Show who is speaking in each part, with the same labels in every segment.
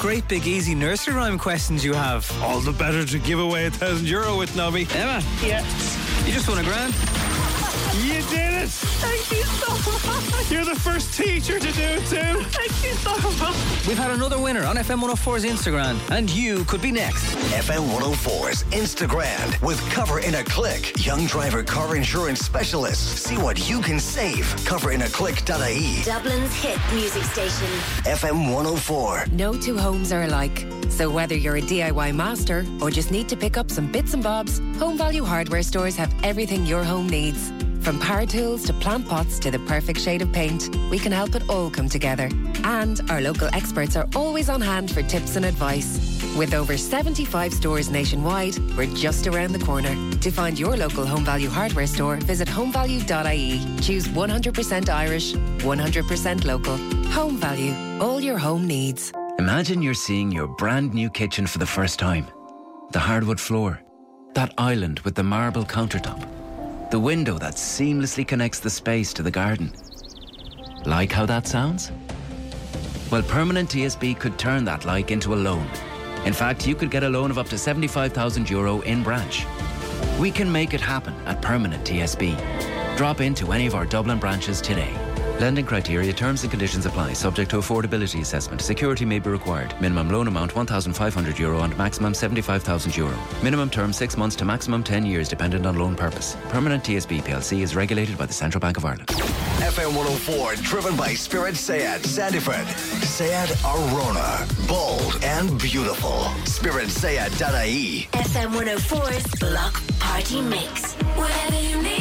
Speaker 1: Great big easy nursery rhyme questions you have.
Speaker 2: All the better to give away a thousand euro with Nobby.
Speaker 1: Emma,
Speaker 2: Yeah.
Speaker 1: you just won a grand.
Speaker 2: You did it!
Speaker 3: Thank you so much.
Speaker 2: You're the first teacher to do it too.
Speaker 3: Thank you so much.
Speaker 1: We've had another winner on FM 104's Instagram, and you could be next.
Speaker 4: FM 104's Instagram with Cover in a Click. Young driver car insurance specialists. See what you can save. Coverinaclick.ie.
Speaker 5: Dublin's hit music station.
Speaker 4: FM 104.
Speaker 6: No two homes are alike. So whether you're a DIY master or just need to pick up some bits and bobs, Home Value Hardware stores have everything your home needs. From power tools to plant pots to the perfect shade of paint, we can help it all come together. And our local experts are always on hand for tips and advice. With over 75 stores nationwide, we're just around the corner. To find your local Home Value Hardware store, visit homevalue.ie. Choose 100% Irish, 100% local. Home Value, all your home needs.
Speaker 7: Imagine you're seeing your brand new kitchen for the first time. The hardwood floor, that island with the marble countertop, the window that seamlessly connects the space to the garden. Like how that sounds? Well, Permanent TSB could turn that like into a loan. In fact, you could get a loan of up to 75,000 euro in branch. We can make it happen at Permanent TSB. Drop into any of our Dublin branches today. Lending criteria, terms and conditions apply, subject to affordability assessment. Security may be required. Minimum loan amount 1,500 euro and maximum 75,000 euro. Minimum term 6 months to maximum 10 years dependent on loan purpose. Permanent TSB PLC is regulated by the Central Bank of Ireland.
Speaker 4: FM 104, driven by Spirit SEAT Sandyford. SEAT Arona. Bold and beautiful. Spirit SpiritSayat.ie.
Speaker 5: FM 104's Block Party Mix. Whenever you need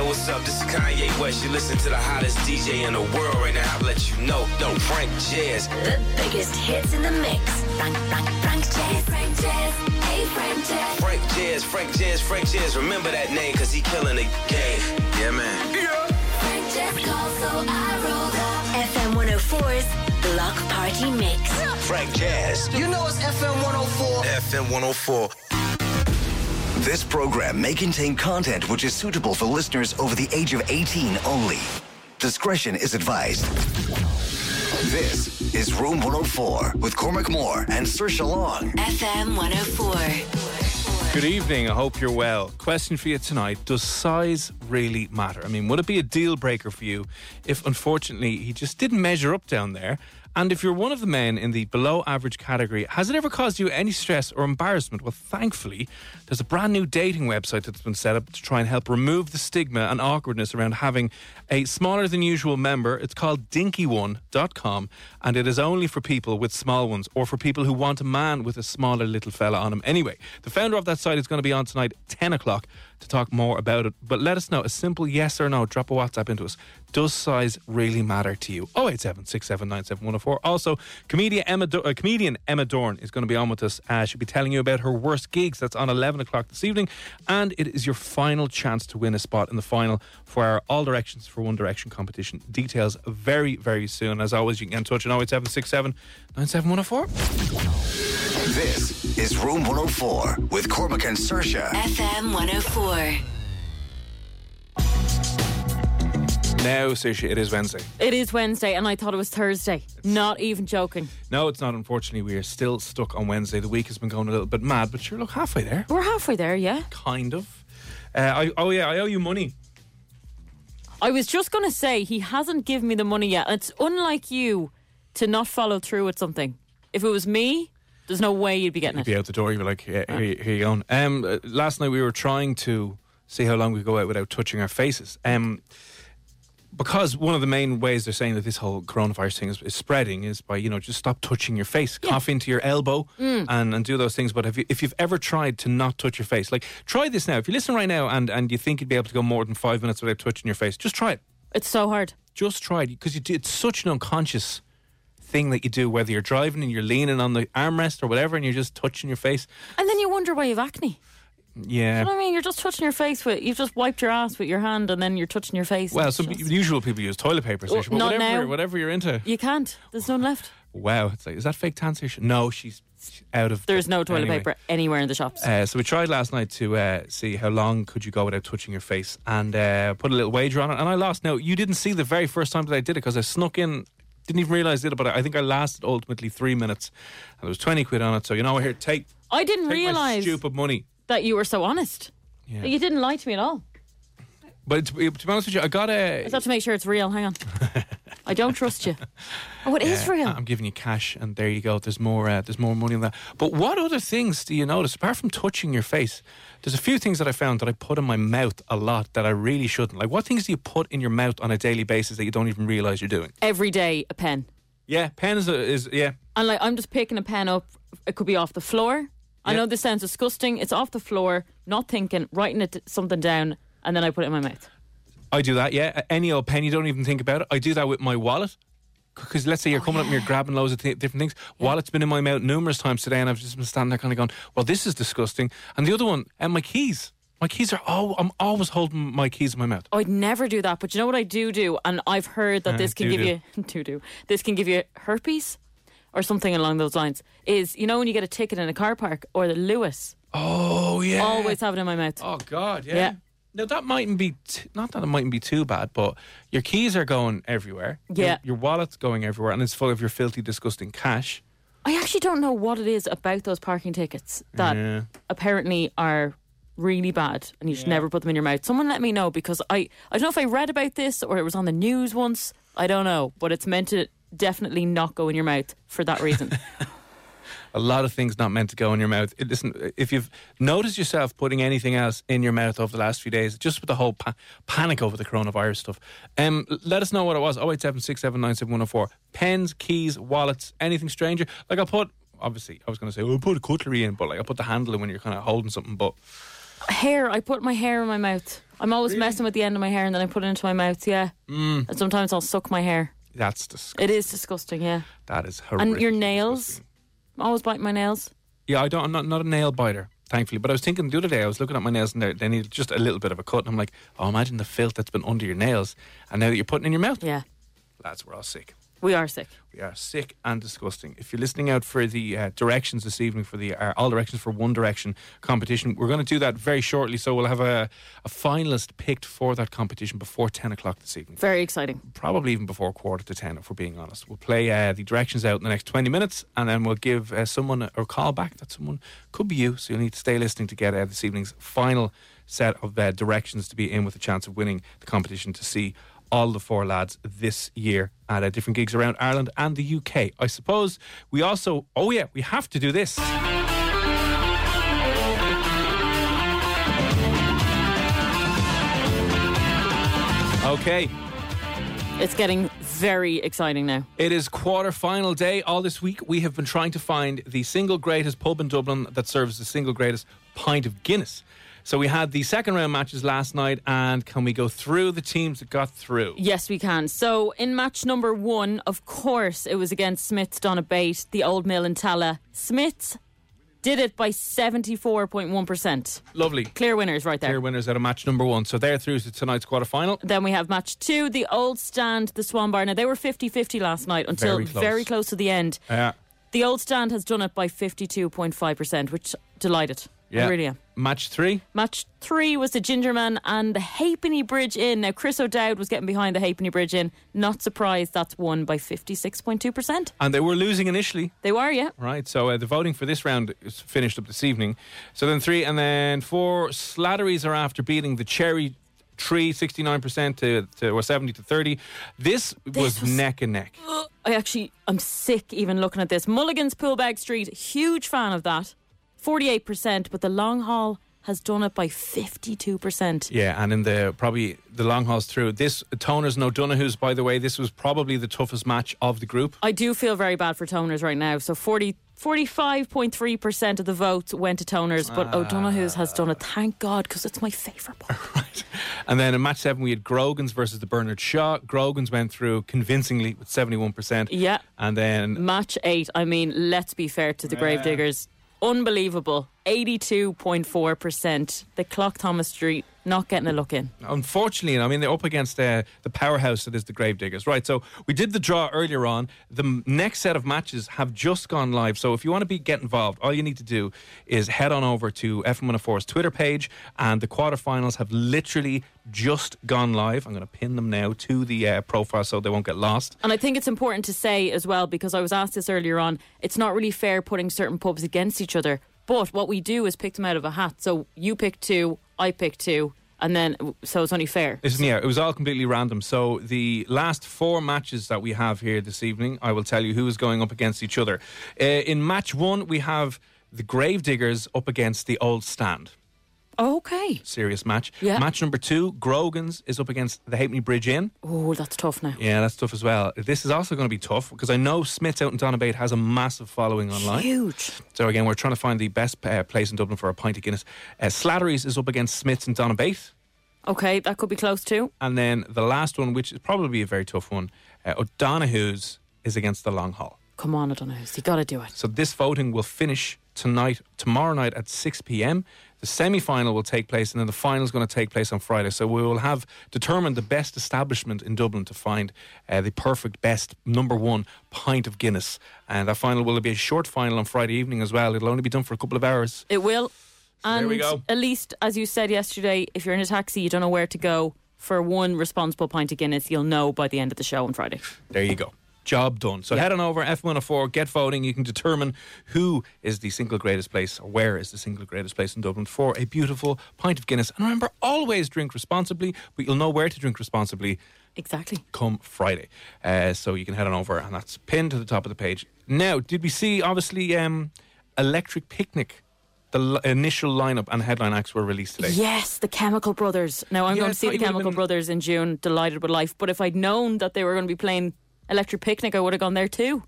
Speaker 8: yo, what's up? This is Kanye West. You listen to the hottest DJ in the world right now. I'll let you know. Yo, Frank Jazz.
Speaker 5: The biggest hits in the mix. Frank, Frank, Frank Jazz. Frank Jazz. Hey, Frank Jazz.
Speaker 8: Frank Jazz, Frank Jazz, Frank Jazz. Remember that name, cause he killing the game. Yeah, man. Yeah.
Speaker 5: Frank Jazz called, so I rolled up. FM 104's Block Party Mix.
Speaker 4: Frank Jazz.
Speaker 8: You know it's FM 104. FM 104.
Speaker 4: This program may contain content which is suitable for listeners over the age of 18 only. Discretion is advised. This is Room 104 with Cormac Moore and Sir Long.
Speaker 5: FM 104.
Speaker 2: Good evening. I hope you're well. Question for you tonight Does size really matter? I mean, would it be a deal breaker for you if, unfortunately, he just didn't measure up down there? And if you're one of the men in the below average category, has it ever caused you any stress or embarrassment? Well, thankfully, there's a brand new dating website that's been set up to try and help remove the stigma and awkwardness around having a smaller than usual member. It's called dinky1.com and it is only for people with small ones or for people who want a man with a smaller little fella on him. Anyway, the founder of that site is going to be on tonight, 10 o'clock, to talk more about it. But let us know a simple yes or no. Drop a WhatsApp into us. Does size really matter to you? 087 Also, comedian Emma, Do- uh, comedian Emma Doran is going to be on with us. Uh, she'll be telling you about her worst gigs. That's on 11 o'clock this evening. And it is your final chance to win a spot in the final for our All Directions for One Direction competition. Details very, very soon. As always, you can get in touch on 08767 97104.
Speaker 4: This is Room 104 with Cormac and Saoirse.
Speaker 5: FM 104.
Speaker 2: Now, Saoirse, it is Wednesday.
Speaker 9: It is Wednesday, and I thought it was Thursday. Not even joking.
Speaker 2: No, it's not. Unfortunately, we are still stuck on Wednesday. The week has been going a little bit mad, but sure, look, halfway there.
Speaker 9: We're halfway there, yeah.
Speaker 2: Kind of. Uh, I, oh, yeah, I owe you money.
Speaker 9: I was just going to say he hasn't given me the money yet. It's unlike you to not follow through with something. If it was me, there's no way you'd be getting
Speaker 2: You'd
Speaker 9: it.
Speaker 2: be out the door. You'd be like, here, here, here you go. Um, uh, last night we were trying to see how long we could go out without touching our faces. Um, because one of the main ways they're saying that this whole coronavirus thing is, is spreading is by you know just stop touching your face, cough into your elbow,
Speaker 9: Mm.
Speaker 2: and, and do those things. But if you, if you've ever tried to not touch your face, like try this now. If you listen right now and and you think you'd be able to go more than five minutes without touching your face, just try it.
Speaker 9: It's so hard.
Speaker 2: Just try it because you it's such an unconscious thing that you do. Whether you're driving and you're leaning on the armrest or whatever, and you're just touching your face.
Speaker 9: And then you wonder why you have acne.
Speaker 2: Yeah.
Speaker 9: You know what I mean? You're just touching your face with, you've just wiped your ass with your hand and then you're touching your face.
Speaker 2: Well, some
Speaker 9: just-
Speaker 2: usual people use toilet paper,
Speaker 9: Oh,
Speaker 2: Saoirse, but
Speaker 9: not
Speaker 2: whatever,
Speaker 9: now.
Speaker 2: whatever you're into.
Speaker 9: You can't. There's none left.
Speaker 2: Wow, it's like, is that fake tan, Saoirse? No, she's she's out of.
Speaker 9: There's no toilet
Speaker 2: Anyway.
Speaker 9: paper anywhere in the shops.
Speaker 2: Uh, so we tried last night to uh, see how long could you go without touching your face, and uh, put a little wager on it, and I lost. Now you didn't see the very first time that I did it because I snuck in, didn't even realize did it, but I I think I lasted ultimately three minutes, and there was twenty quid on it. So you know, here take
Speaker 9: I didn't
Speaker 2: take
Speaker 9: realise
Speaker 2: stupid money.
Speaker 9: that you were so honest.
Speaker 2: Yeah.
Speaker 9: You didn't lie to me at all.
Speaker 2: But to, to be honest with you, I got
Speaker 9: I
Speaker 2: a.
Speaker 9: just have to make sure it's real. Hang on. I don't trust you. Oh, it is real.
Speaker 2: I'm giving you cash, and there you go. There's more. Uh, there's more money in that. But what other things do you notice apart from touching your face? There's a few things that I found that I put in my mouth a lot that I really shouldn't. Like, what things do you put in your mouth on a daily basis that you don't even realize you're doing?
Speaker 9: Every day, a pen.
Speaker 2: Yeah, pen is, a, is yeah.
Speaker 9: And like, I'm just picking a pen up. It could be off the floor. I know this sounds disgusting. It's off the floor, not thinking, writing it something down, and then I put it in my mouth.
Speaker 2: I do that. Yeah, any old pen, you don't even think about it. I do that with my wallet. Because let's say you're coming up and you're grabbing loads of th- different things. Wallet's been in my mouth numerous times today, and I've just been standing there kind of going, "Well, this is disgusting." And the other one, and my keys. My keys are. Oh, I'm always holding my keys in my mouth.
Speaker 9: I'd never do that, but you know what I do do, and I've heard that
Speaker 2: Uh,
Speaker 9: this can give
Speaker 2: do.
Speaker 9: you do do this can give you herpes or something along those lines. Is you know when you get a ticket in a car park or the Lewis,
Speaker 2: Oh yeah.
Speaker 9: always have it in my mouth.
Speaker 2: Oh God, yeah.
Speaker 9: Yeah.
Speaker 2: Now that mightn't be t- not that it mightn't be too bad, but your keys are going everywhere. Your-
Speaker 9: Yeah.
Speaker 2: your, wallet's going everywhere, and it's full of your filthy, disgusting cash.
Speaker 9: I actually don't know what it is about those parking tickets that
Speaker 2: Yeah.
Speaker 9: apparently are really bad and you should never put them in your mouth. Someone let me know because I I don't know if I read about this or it was on the news once. I don't know, but it's meant to definitely not go in your mouth for that reason.
Speaker 2: A lot of things not meant to go in your mouth. It- Listen, if you've noticed yourself putting anything else in your mouth over the last few days, just with the whole pa- panic over the coronavirus stuff, um, let us know what it was. 087 Pens, keys, wallets, anything stranger. Like I put, obviously, I was going to say, well, put cutlery in, but like I put the handle in when you're kind of holding something. But
Speaker 9: hair, I put my hair in my mouth. I'm always messing with the end of my hair and then I put it into my mouth, yeah.
Speaker 2: Mm.
Speaker 9: And sometimes I'll suck my hair.
Speaker 2: that's disgusting.
Speaker 9: It is disgusting, yeah.
Speaker 2: That is horrific.
Speaker 9: And your nails. I always bite my nails.
Speaker 2: Yeah, I don't. I'm not, not a nail biter, thankfully. But I was thinking the other day, I was looking at my nails and they they need just a little bit of a cut. And I'm like, oh, imagine the filth that's been under your nails, and now that you're putting in your mouth.
Speaker 9: Yeah.
Speaker 2: Lads, we're all sick.
Speaker 9: We are sick.
Speaker 2: We are sick and disgusting. If you're listening out for the uh, directions this evening for the uh, All Directions for One Direction competition, we're going to do that very shortly. So we'll have a, a finalist picked for that competition before 10 o'clock this evening.
Speaker 9: Very exciting.
Speaker 2: Probably even before quarter to 10, if we're being honest. We'll play uh, the directions out in the next 20 minutes and then we'll give uh, someone a, or call back that someone could be you. So you'll need to stay listening to get uh, this evening's final set of uh, directions to be in with a chance of winning the competition to see all the four lads this year at uh, different gigs around Ireland and the UK. I suppose we also, oh yeah, we have to do this. Okay.
Speaker 9: It's getting very exciting now.
Speaker 2: It is quarter final day. All this week, we have been trying to find the single greatest pub in Dublin that serves the single greatest pint of Guinness. So we had the second round matches last night, and can we go through the teams that got through?
Speaker 9: Yes, we can. So in match number one, of course, it was against Smiths Donabate, the Old Mill in Tallaght. Smiths did it by 74.1%.
Speaker 2: Lovely.
Speaker 9: Clear winners right there.
Speaker 2: Clear winners out of match number one. So they're through to tonight's quarter final.
Speaker 9: Then we have match two, the Old Stand, the Swan Bar. Now, they were 50 50 last night until
Speaker 2: Very
Speaker 9: very
Speaker 2: close.
Speaker 9: close. to the end.
Speaker 2: Yeah.
Speaker 9: The Old Stand has done it by 52.5%, which delighted.
Speaker 2: Yeah.
Speaker 9: I really am.
Speaker 2: Match three.
Speaker 9: Match three was the Gingerman and the Halfpenny Bridge Inn. Now, Chris O'Dowd was getting behind the Halfpenny Bridge Inn. Not surprised that's won by 56.2%.
Speaker 2: And they were losing initially.
Speaker 9: They were, yeah.
Speaker 2: Right, so uh, the voting for this round is finished up this evening. So then three, and then four. Slatteries are after beating the Cherry 73, 69% to, to or 70 to 30. This, was,
Speaker 9: was-
Speaker 2: neck and neck.
Speaker 9: I actually, I'm sick even looking at this. Mulligan's Poolbeg Street, huge fan of that. 48%, but the Long Hall has done it by 52%.
Speaker 2: Yeah, and in the probably the Long Hall's through this Toners and O'Donoghue's. By the way, this was probably the toughest match of the group.
Speaker 9: I do feel very bad for toners right now. So 40, 45.3% of the votes went to toners, but oh, O'Donoghue's has done it. Thank God, because it's my favourite part.
Speaker 2: And then in match seven, we had Grogan's versus the Bernard Shaw. Grogan's went through convincingly with seventy-one percent.
Speaker 9: Yeah.
Speaker 2: and then
Speaker 9: Match eight, I mean, let's be fair to the Gravediggers. Unbelievable. 82.4%. The Clock Thomas Street not getting a look in.
Speaker 2: Unfortunately, I mean, they're up against uh, the powerhouse that is the Gravediggers. Right, so we did the draw earlier on. The next set of matches have just gone live. So if you want to be get involved, all you need to do is head on over to FM104's Twitter page, and the quarterfinals have literally just gone live. I'm going to pin them now to the uh, profile so they won't get lost.
Speaker 9: And I think it's important to say as well, because I was asked this earlier on, it's not really fair putting certain pubs against each other. But what we do is pick them out of a hat. So you pick two, I pick two, and then so it's only fair.
Speaker 2: Yeah, it was all completely random. So the last four matches that we have here this evening, I will tell you who is going up against each other. Uh, in match one, we have the Gravediggers up against the Old Stand.
Speaker 9: Okay.
Speaker 2: Serious match.
Speaker 9: Yeah.
Speaker 2: Match number two, Grogan's is up against the Halfpenny Bridge Inn.
Speaker 9: Oh, that's tough now.
Speaker 2: Yeah, that's tough as well. This is also going to be tough because I know Smith's out in Donabate has a massive following online.
Speaker 9: Huge.
Speaker 2: So again, we're trying to find the best uh, place in Dublin for a pint of Guinness. Uh, Slattery's is up against Smith's in Donabate.
Speaker 9: Okay, that could be close too.
Speaker 2: And then the last one, which is probably a very tough one, uh, O'Donoghue's is against the Long Hall.
Speaker 9: Come on, O'Donoghue's. You got to do it.
Speaker 2: So this voting will finish tonight, tomorrow night at 6 p.m. The semi-final will take place, and then the final is going to take place on Friday. So we will have determined the best establishment in Dublin to find uh, the perfect best number one pint of Guinness. And that final will be a short final on Friday evening as well. It'll only be done for a couple of hours.
Speaker 9: It will. and
Speaker 2: there we go.
Speaker 9: at least, as you said yesterday, if you're in a taxi, you don't know where to go for one responsible pint of Guinness, you'll know by the end of the show on Friday.
Speaker 2: There you go. Job done. So head on over F104, get voting. You can determine who is the single greatest place or where is the single greatest place in Dublin for a beautiful pint of Guinness. And remember, always drink responsibly, but you'll know where to drink responsibly
Speaker 9: Exactly.
Speaker 2: come Friday. Uh, so you can head on over, and that's pinned to the top of the page. Now, did we see obviously um, Electric Picnic? The l- initial lineup and headline acts were released today.
Speaker 9: Yes, the Chemical Brothers. Now I'm
Speaker 2: Yeah,
Speaker 9: going to see the Chemical
Speaker 2: been-
Speaker 9: Brothers in June. Delighted with life. But if I'd known that they were going to be playing Electric Picnic, I would have gone there too.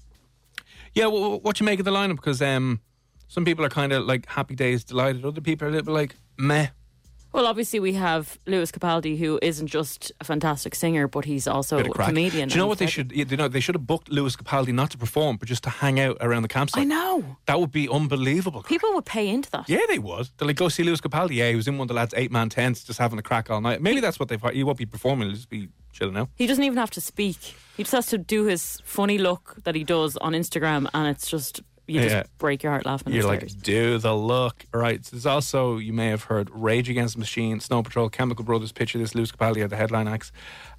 Speaker 2: Yeah, well, what you make of the lineup? Because um, some people are kind of like happy days, delighted. Other people are a little bit like meh.
Speaker 9: Well, obviously we have Lewis Capaldi, who isn't just a fantastic singer, but he's also a comedian.
Speaker 2: Do you know what they should? You know, they should have booked Lewis Capaldi not to perform, but just to hang out around the campsite.
Speaker 9: I know.
Speaker 2: That would be unbelievable.
Speaker 9: People would pay into that.
Speaker 2: Yeah, they would. They're like, go see Lewis Capaldi. Yeah, he was in one of the lads' eight man tents, just having a crack all night. Maybe that's what they've. He won't be performing. He'll just be chilling out.
Speaker 9: He doesn't even have to speak. He just has to do his funny look that he does on Instagram, and it's just you just
Speaker 2: Yeah.
Speaker 9: break your heart laughing.
Speaker 2: You're like, do the look. Right. There's also, you may have heard Rage Against the Machine, Snow Patrol, Chemical Brothers picture this Lewis Capaldi at the headline acts.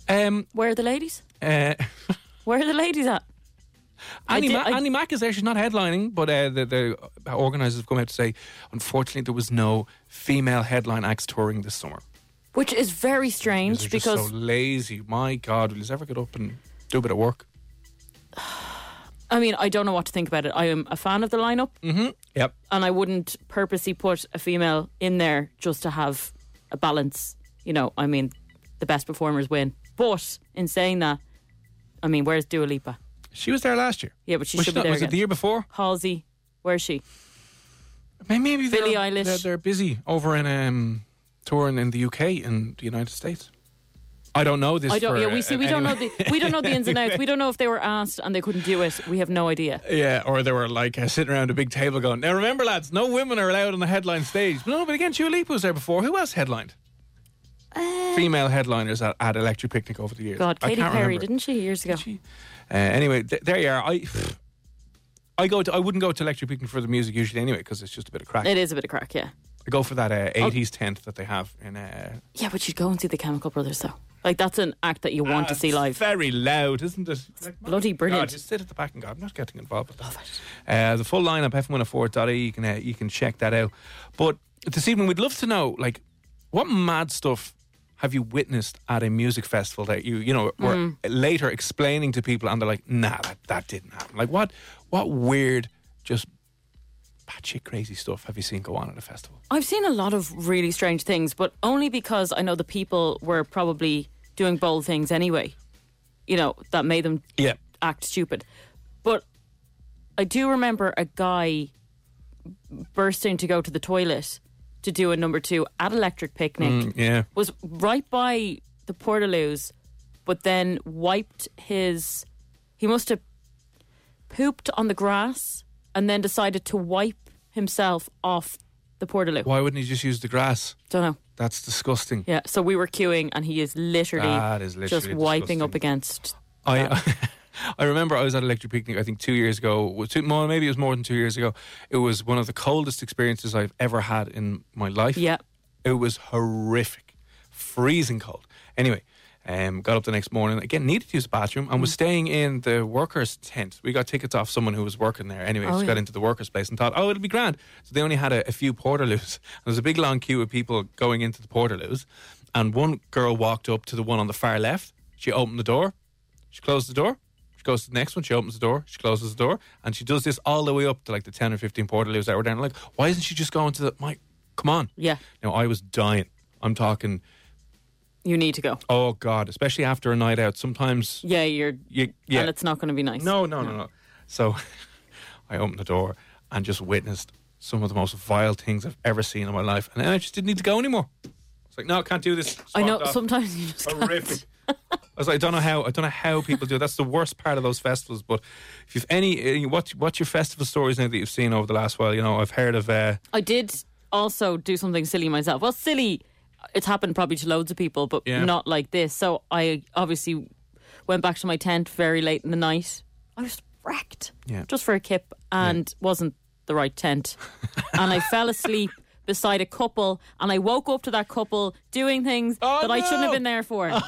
Speaker 2: Um,
Speaker 9: Where are the ladies?
Speaker 2: uh,
Speaker 9: Where are the ladies at?
Speaker 2: Annie,
Speaker 9: did-
Speaker 2: Ma-
Speaker 9: I-
Speaker 2: Annie Mac is there. She's not headlining, but uh, the, the organisers have come out to say, unfortunately, there was no female headline acts touring this summer.
Speaker 9: Which is very strange because
Speaker 2: so lazy. My God, will you ever get up and do a bit of work?
Speaker 9: I mean I don't know what to think about it. I am a fan of the lineup,
Speaker 2: Mm-hmm. Yep.
Speaker 9: and I wouldn't purposely put a female in there just to have a balance. You know, I mean, the best performers win. But in saying that, I mean, where's Dua Lipa?
Speaker 2: She was there last year.
Speaker 9: Yeah, but she
Speaker 2: Was
Speaker 9: should
Speaker 2: she
Speaker 9: be
Speaker 2: not-
Speaker 9: there
Speaker 2: was it the year before?
Speaker 9: Halsey, where's she?
Speaker 2: Maybe they're,
Speaker 9: Billie Eilish.
Speaker 2: They're, they're busy over in um, touring in the UK and the United States. I don't know this.
Speaker 9: I don't. Yeah, we
Speaker 2: uh,
Speaker 9: see. We don't know the. We don't know the ins and outs. We don't know if they were asked and they couldn't do it. We have no idea.
Speaker 2: Yeah, or they were like uh, sitting around a big table going, now remember, lads, no women are allowed on the headline stage. But no, but again, Dua Lipa was there before. Who else headlined? Female headliners at, at Electric Picnic over the years.
Speaker 9: God, Katy Perry,
Speaker 2: remember.
Speaker 9: didn't she years ago?
Speaker 2: Uh, anyway, th- there you are. I I go to I wouldn't go to Electric Picnic for the music usually anyway because it's just a bit of crack.
Speaker 9: It is a bit of crack, yeah.
Speaker 2: I go for that uh,
Speaker 9: Oh.
Speaker 2: 80s tent that they have in. Uh,
Speaker 9: Yeah, but you'd go and see the Chemical Brothers though. Like that's an act that you want to see
Speaker 2: it's
Speaker 9: live.
Speaker 2: Very loud, isn't it? Like, my
Speaker 9: bloody
Speaker 2: God,
Speaker 9: brilliant.
Speaker 2: just sit at the back and go. I'm not getting involved with that. Uh, the full lineup f104.ie. E, You can uh, you can check that out. But this evening, we'd love to know like what mad stuff have you witnessed at a music festival that you you know were
Speaker 9: Mm.
Speaker 2: later explaining to people and they're like, nah, that, that didn't happen. Like what what weird just batshit crazy stuff have you seen go on at a festival?
Speaker 9: I've seen a lot of really strange things, but only because I know the people were probably doing bold things anyway. You know, that made them
Speaker 2: Yeah.
Speaker 9: act stupid. But I do remember a guy bursting to go to the toilet to do a number two at Electric Picnic.
Speaker 2: Mm, yeah.
Speaker 9: Was right by the Portaloos, but then wiped his. He must have pooped on the grass and then decided to wipe himself off the Portaloo.
Speaker 2: Why wouldn't he just use the grass?
Speaker 9: Don't know.
Speaker 2: That's disgusting.
Speaker 9: Yeah, so we were queuing, and he is literally,
Speaker 2: That is
Speaker 9: just
Speaker 2: literally
Speaker 9: wiping up against.
Speaker 2: I I remember I was at Electric Picnic. I think two years ago. Two, more, maybe it was more than two years ago. It was one of the coldest experiences I've ever had in my life.
Speaker 9: Yeah.
Speaker 2: it was horrific, freezing cold. Anyway. Um, got up the next morning again. Needed to use the bathroom and was
Speaker 9: Mm.
Speaker 2: staying in the workers' tent. We got tickets off someone who was working there. Anyway,
Speaker 9: Oh,
Speaker 2: just
Speaker 9: yeah.
Speaker 2: got into the workers' place and thought, oh, it'll be grand. So they only had a, a few portaloos. There was a big long queue of people going into the portaloos, and one girl walked up to the one on the far left. She opened the door. She closed the door. She goes to the next one. She opens the door. She closes the door, and she does this all the way up to like the ten or fifteen portaloos that were down. Like, why isn't she just going to the? My, come on.
Speaker 9: Yeah,
Speaker 2: Now, I was dying. I'm talking.
Speaker 9: You need to go.
Speaker 2: Oh God, especially after a night out. Sometimes
Speaker 9: Yeah, you're.
Speaker 2: you, yeah.
Speaker 9: And it's not going to be nice.
Speaker 2: No, no, no, no. So I opened the door and just witnessed some of the most vile things I've ever seen in my life, and then I just didn't need to go anymore. It's like, no, I can't do this.
Speaker 9: I know.
Speaker 2: off.
Speaker 9: Sometimes you just
Speaker 2: horrific. I was like, I don't know how. I don't know how people do. it. That's the worst part of those festivals. But if you've any, uh, what what's your festival stories now that you've seen over the last while? You know, I've heard of. Uh,
Speaker 9: I did also do something silly myself. Well, silly. It's happened probably to loads of people, but
Speaker 2: Yeah.
Speaker 9: not like this. So I obviously went back to my tent very late in the night. I was wrecked.
Speaker 2: Yeah.
Speaker 9: Just for a kip and wasn't the right tent. and I fell asleep beside a couple and I woke up to that couple doing things
Speaker 2: Oh,
Speaker 9: that I shouldn't have been there for.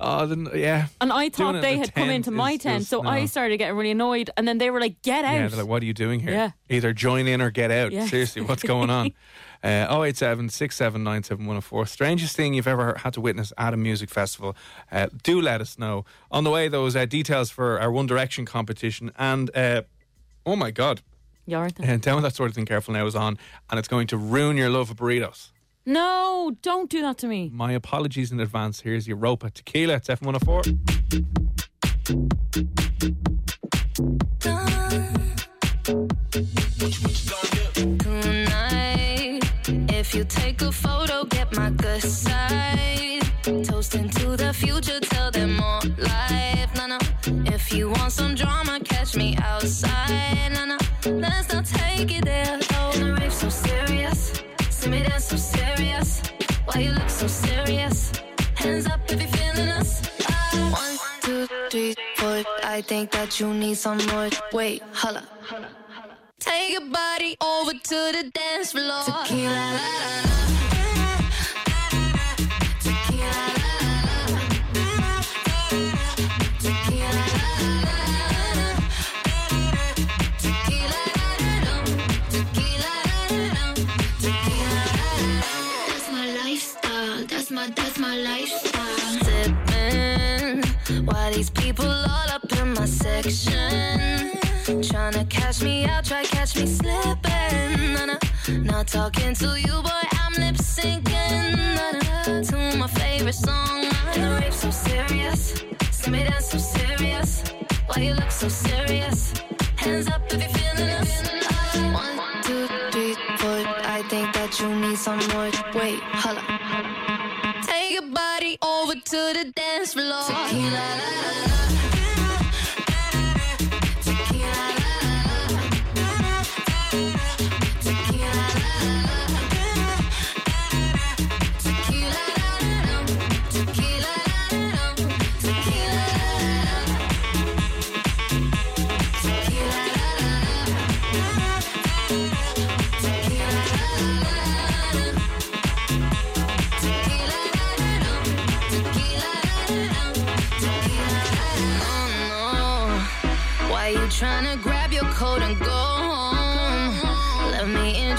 Speaker 2: oh, then, yeah.
Speaker 9: And I thought they had come into my tent,
Speaker 2: just-
Speaker 9: so I started getting really annoyed. And then they were like, "Get out!"
Speaker 2: Yeah, they're like, what are you doing here?
Speaker 9: Yeah.
Speaker 2: Either join in or get out.
Speaker 9: Yeah.
Speaker 2: Seriously, what's going on? Uh, 087 6797104. Strangest thing you've ever had to witness at a music festival. Uh, do let us know. On the way, those uh, details for our One Direction competition. And uh, oh my God,
Speaker 9: You aren't they?
Speaker 2: uh, That Sort of Thing Careful Now is on. And it's going to ruin your love of burritos.
Speaker 9: No, don't do that to me.
Speaker 2: My apologies in advance. Here's Europa Tequila. It's F104.
Speaker 10: You take a photo, get my good side. Toasting to the future, tell them more life. No, no. If you want some drama, catch me outside. No, no. Let's not take it there. though. In the rave, so serious. See me dance so serious. Why you look so serious? Hands up if you're feeling us. Ah. One, two, three, four. I think that you need some more. Wait, holla. Take your body over to the dance floor. Tequila, la, la, la. That's my lifestyle. These people all up in my section? Trying to catch me out catch me slipping. Nah, nah. Not talking to you, boy, I'm lip syncing. Nah, nah. To my favorite song. In the rave, so serious. See me dance so serious. Why you look so serious? Hands up if you're feeling us. One, two, three, four. I think that you need some more. Wait, holla. Take your body over to the dance floor. Tequila, la, la, la.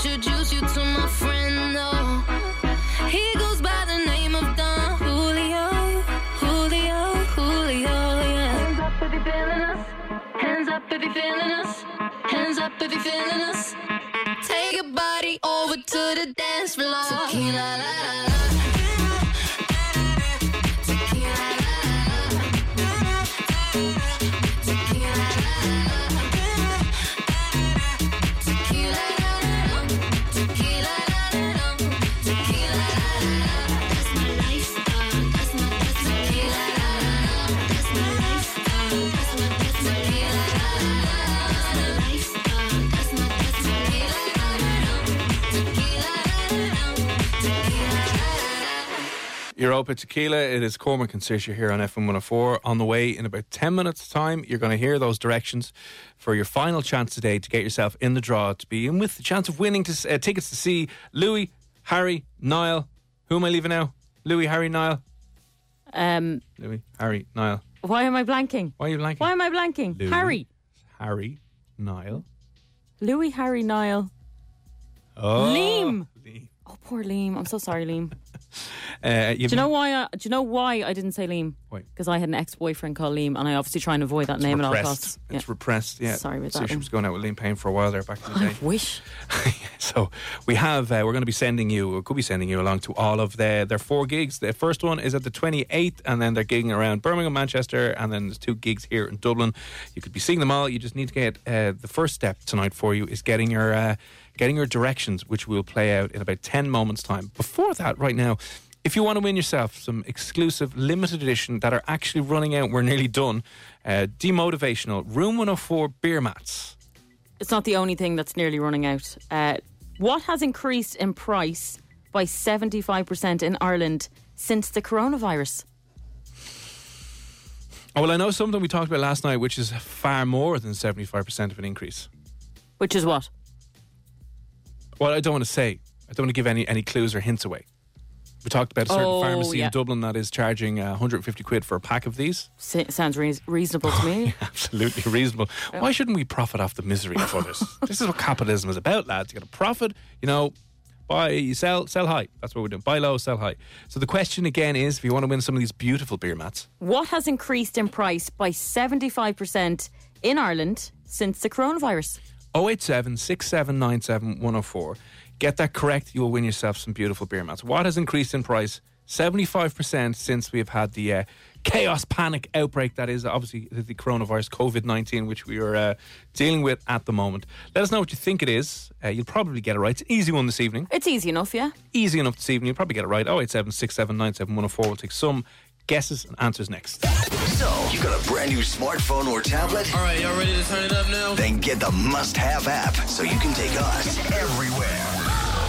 Speaker 10: introduce you to my friend, though. He goes by the name of Don Julio, Julio, Julio, yeah. Hands up if you're feeling us. Hands up if you're feeling us. Hands up if you're feeling us. Take your body over to the dance floor. Tequila, la, la, la.
Speaker 2: Europa Tequila. It is Cormac and Saoirse here on FM 104. On the way in about 10 minutes' time, you're going to hear those directions for your final chance today to get yourself in the draw to be in with the chance of winning to, uh, tickets to see Louis, Harry, Niall. Who am I leaving now? Louis, Harry, Niall.
Speaker 9: Um,
Speaker 2: Louis, Harry, Niall.
Speaker 9: why am I blanking?
Speaker 2: Why are you blanking?
Speaker 9: Why am I blanking?
Speaker 2: Louis.
Speaker 9: Harry,
Speaker 2: Harry, Niall.
Speaker 9: Louis, Harry, Niall,
Speaker 2: Oh,
Speaker 9: Liam. Liam. Oh, poor Liam. I'm so sorry, Liam.
Speaker 2: Uh,
Speaker 9: Do you know why? I, do you know why I didn't say Liam? Because I had an ex-boyfriend called Liam, and I obviously try and avoid that name at all
Speaker 2: repressed.
Speaker 9: costs.
Speaker 2: It's repressed. Yeah.
Speaker 9: Sorry about
Speaker 2: so
Speaker 9: that
Speaker 2: She was going out with Liam Payne for a while there back in the day.
Speaker 9: I wish.
Speaker 2: So we have uh, we're going to be sending you, or could be sending you along to all of their their four gigs. The first one is at the 28th, and then they're gigging around Birmingham, Manchester, and then there's two gigs here in Dublin. You could be seeing them all. You just need to get uh, the first step tonight for you is getting your uh, getting your directions, which we'll play out in about 10 moments time. Before that, right now. If you want to win yourself some exclusive limited edition that are actually running out, we're nearly done. Uh, demotivational Room 104 beer mats.
Speaker 9: It's not the only thing that's nearly running out. Uh, what has increased in price by 75% in Ireland since the coronavirus?
Speaker 2: Oh, well, I know something we talked about last night, which is far more than 75% of an increase.
Speaker 9: Which is what?
Speaker 2: Well, I don't want to say. I don't want to give any, any clues or hints away. We talked about a certain
Speaker 9: Oh,
Speaker 2: pharmacy
Speaker 9: yeah.
Speaker 2: in Dublin that is charging uh, 150 quid for a pack of these.
Speaker 9: S- sounds rea- reasonable to me.
Speaker 2: Absolutely reasonable. Why shouldn't we profit off the misery of others? this is what capitalism is about, lads. You got to profit, you know, buy, you sell, sell high. That's what we're doing. Buy low, sell high. So the question again is if you want to win some of these beautiful beer mats,
Speaker 9: What has increased in price by 75% in Ireland since the coronavirus?
Speaker 2: 087 6797 104. Get that correct, you will win yourself some beautiful beer mats. What has increased in price? 75% since we've had the uh, chaos panic outbreak that is obviously the coronavirus COVID 19, which we are uh, dealing with at the moment. Let us know what you think it is. Uh, you'll probably get it right. It's an easy one this evening.
Speaker 9: It's easy enough, yeah?
Speaker 2: Easy enough this evening. You'll probably get it right. 087 6797 104. We'll take some guesses and answers next.
Speaker 4: So, you got a brand new smartphone or tablet?
Speaker 8: All right, y'all ready to turn it up now?
Speaker 4: Then get the must have app so you can take us everywhere.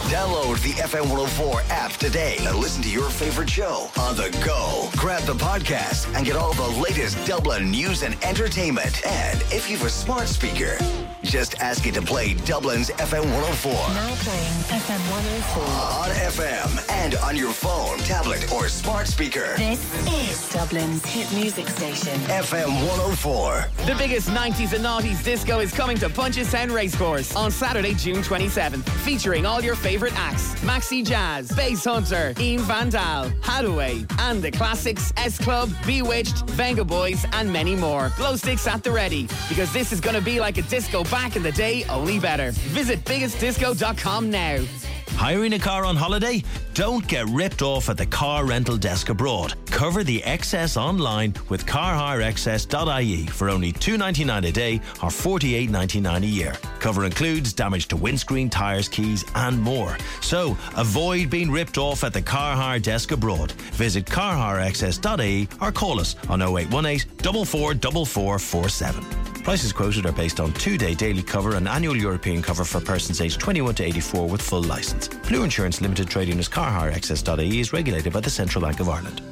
Speaker 4: Download the FM 104 app today and listen to your favorite show on the go. Grab the podcast and get all the latest Dublin news and entertainment. And if you have a smart speaker, just ask it to play Dublin's FM 104
Speaker 5: Now playing FM 104.
Speaker 4: on FM and on your phone, tablet, or smart speaker.
Speaker 5: This is Dublin's hit music station.
Speaker 4: FM 104.
Speaker 11: The biggest 90s and noughties disco is coming to Punchestown Racecourse on Saturday, June 27th, featuring all your favourite acts Maxi Jazz, Basshunter, Ian Vandal, Haddaway, and the classics S Club, B*Witched, Venga Boys, and many more. Glow sticks at the ready because this is going to be like a disco back in the day, only better. Visit biggestdisco.com now.
Speaker 12: Hiring a car on holiday? Don't get ripped off at the car rental desk abroad. Cover the excess online with carhireexcess.ie for only $2.99 a day or $48.99 a year. Cover includes damage to windscreen, tyres, keys, and more. So avoid being ripped off at the car hire desk abroad. Visit carhireexcess.ie or call us on 0818 444447. Prices quoted are based on two day daily cover and annual European cover for persons aged 21 to 84 with full licence. Blue Insurance Limited trading as carhireexcess.ie is regulated by the Central Bank of Ireland.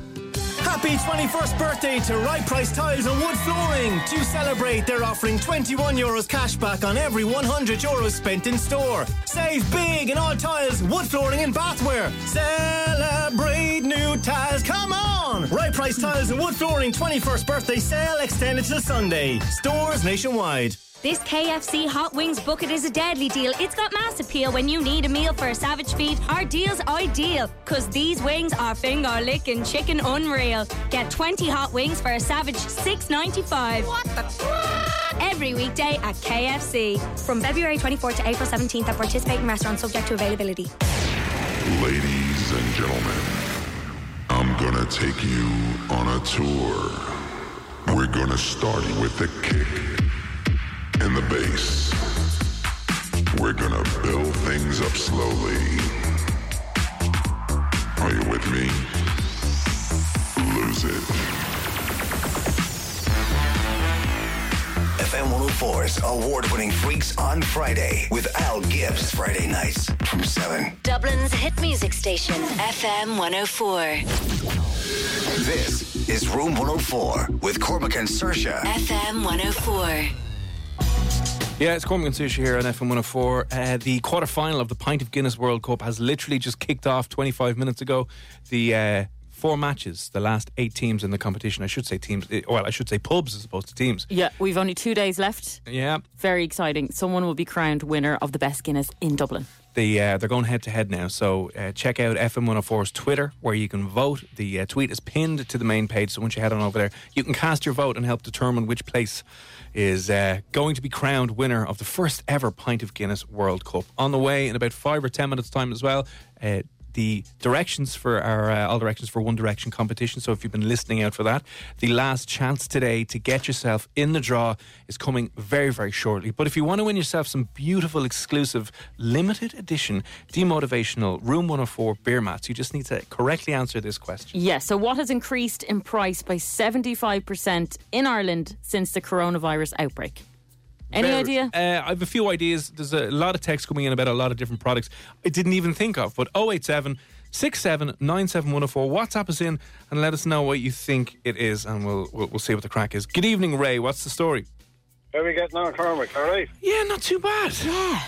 Speaker 13: Happy 21st birthday to Right Price Tiles and Wood Flooring. To celebrate, they're offering 21 euros cash back on every 100 euros spent in store. Save big in all tiles, wood flooring and bathware. Celebrate new tiles, come on! Right Price Tiles and Wood Flooring 21st birthday sale extended till Sunday. Stores nationwide.
Speaker 14: This KFC Hot Wings bucket is a deadly deal. It's got mass appeal when you need a meal for a savage feed. Our deal's ideal, cause these wings are finger licking chicken unreal. Get 20 hot wings for a savage 6.95. What the every weekday at KFC. From February 24th to April 17th at participating restaurants subject to availability.
Speaker 15: Ladies and gentlemen, I'm gonna take you on a tour. We're gonna start with the kick and the bass. We're gonna build things up slowly. Are you with me? Lose it.
Speaker 4: FM 104's award winning Freaks on Friday with Al Gibbs. Friday nights from 7.
Speaker 5: Dublin's hit music station, FM 104.
Speaker 4: This is Room 104 with Cormac and Saoirse.
Speaker 5: FM 104.
Speaker 2: Yeah, it's Cormac and Saoirse here on FM 104. Uh, the quarter final of the Pint of Guinness World Cup has literally just kicked off 25 minutes ago. The uh, four matches, the last eight teams in the competition, I should say teams, eh, well, I should say pubs as opposed to teams.
Speaker 9: Yeah, we've only two days left.
Speaker 2: Yeah.
Speaker 9: Very exciting. Someone will be crowned winner of the best Guinness in Dublin.
Speaker 2: They, uh, they're going head to head now. So uh, check out FM 104's Twitter where you can vote. The uh, tweet is pinned to the main page. So once you head on over there, you can cast your vote and help determine which place is uh, going to be crowned winner of the first ever Pint of Guinness World Cup. On the way in about five or ten minutes' time as well. The directions for our uh, all directions for One Direction competition. So if you've been listening out for that, the last chance today to get yourself in the draw is coming very very shortly. But if you want to win yourself some beautiful exclusive limited edition demotivational Room 104 beer mats, you just need to correctly answer this question.
Speaker 9: Yeah, so what has increased in price by 75% in Ireland since the coronavirus outbreak? Any
Speaker 2: Very-
Speaker 9: idea?
Speaker 2: Uh, I have a few ideas. There's a lot of text coming in about a lot of different products I didn't even think of. But 087 67 97104. WhatsApp us in and let us know what you think it is, and we'll, we'll we'll see what the crack is. Good evening, Ray. What's the story?
Speaker 16: How are we getting on, Cormac? All right?
Speaker 2: Yeah, not too bad.
Speaker 9: Yeah.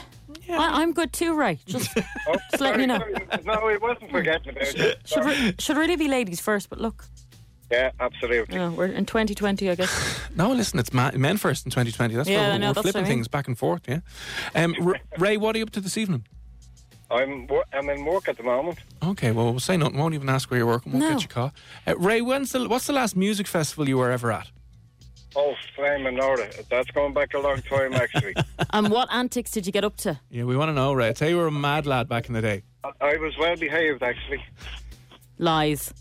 Speaker 9: I, I'm good too, Ray. Just, just letting you know.
Speaker 16: No, it wasn't forgetting about it.
Speaker 9: Should, re- should really be ladies first, but look,
Speaker 16: Yeah, absolutely.
Speaker 9: you know, we're in 2020, I guess.
Speaker 2: No, listen, it's ma- men first in 2020. That's
Speaker 9: Yeah,
Speaker 2: why we're,
Speaker 9: know,
Speaker 2: we're
Speaker 9: that's what I
Speaker 2: flipping
Speaker 9: mean.
Speaker 2: things back and forth. Yeah. Um, R- Ray, what are you up to this evening?
Speaker 16: I'm wor- I'm in work at the moment.
Speaker 2: Okay, well, we'll say nothing. Won't even ask where you're working. Won't
Speaker 9: No.
Speaker 2: get your car. Uh, Ray, when's the what's the last music festival you were ever at?
Speaker 16: Oh, flame and order. That's going back a long time, actually.
Speaker 9: and what antics did you get up to?
Speaker 2: Yeah, we want to know, Ray. I tell you, you were a mad lad back in the day.
Speaker 16: I- I was well behaved, actually.
Speaker 9: Lies.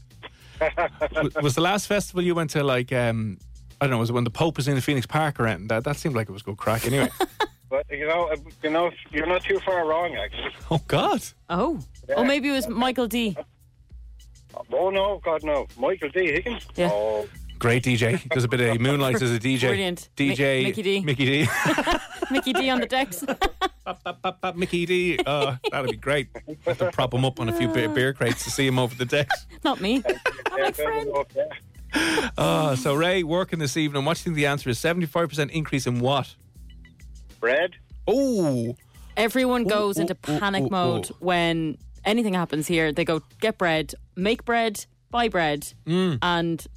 Speaker 2: Was, was the last festival you went to like um I don't know, was it when the Pope was in the Phoenix Park or anything? That that seemed like it was good crack anyway.
Speaker 16: But you know, uh, you know, you're not too far wrong, actually.
Speaker 2: oh God.
Speaker 9: Oh. Oh, maybe it was Michael D.
Speaker 16: Oh no, God no, Michael D. Higgins.
Speaker 9: Yeah.
Speaker 16: Oh,
Speaker 2: Great DJ. Does a bit of moonlight as a DJ.
Speaker 9: Brilliant.
Speaker 2: DJ
Speaker 9: Mi- Mickey D.
Speaker 2: Mickey D.
Speaker 9: Mickey D on the decks.
Speaker 2: Mickey D. Uh, that'd be great. Have to prop him up on a few beer, beer crates to see him over the decks.
Speaker 9: Not me.
Speaker 16: I'm like friend.
Speaker 2: Oh, so Ray, working this evening. What do you think the answer is? Seventy-five percent increase in what?
Speaker 16: Bread.
Speaker 2: Oh.
Speaker 9: Everyone goes
Speaker 2: ooh,
Speaker 9: into
Speaker 2: ooh,
Speaker 9: panic
Speaker 2: ooh,
Speaker 9: mode
Speaker 2: ooh.
Speaker 9: when anything happens here. They go get bread, make bread, buy bread,
Speaker 2: Mm.
Speaker 9: and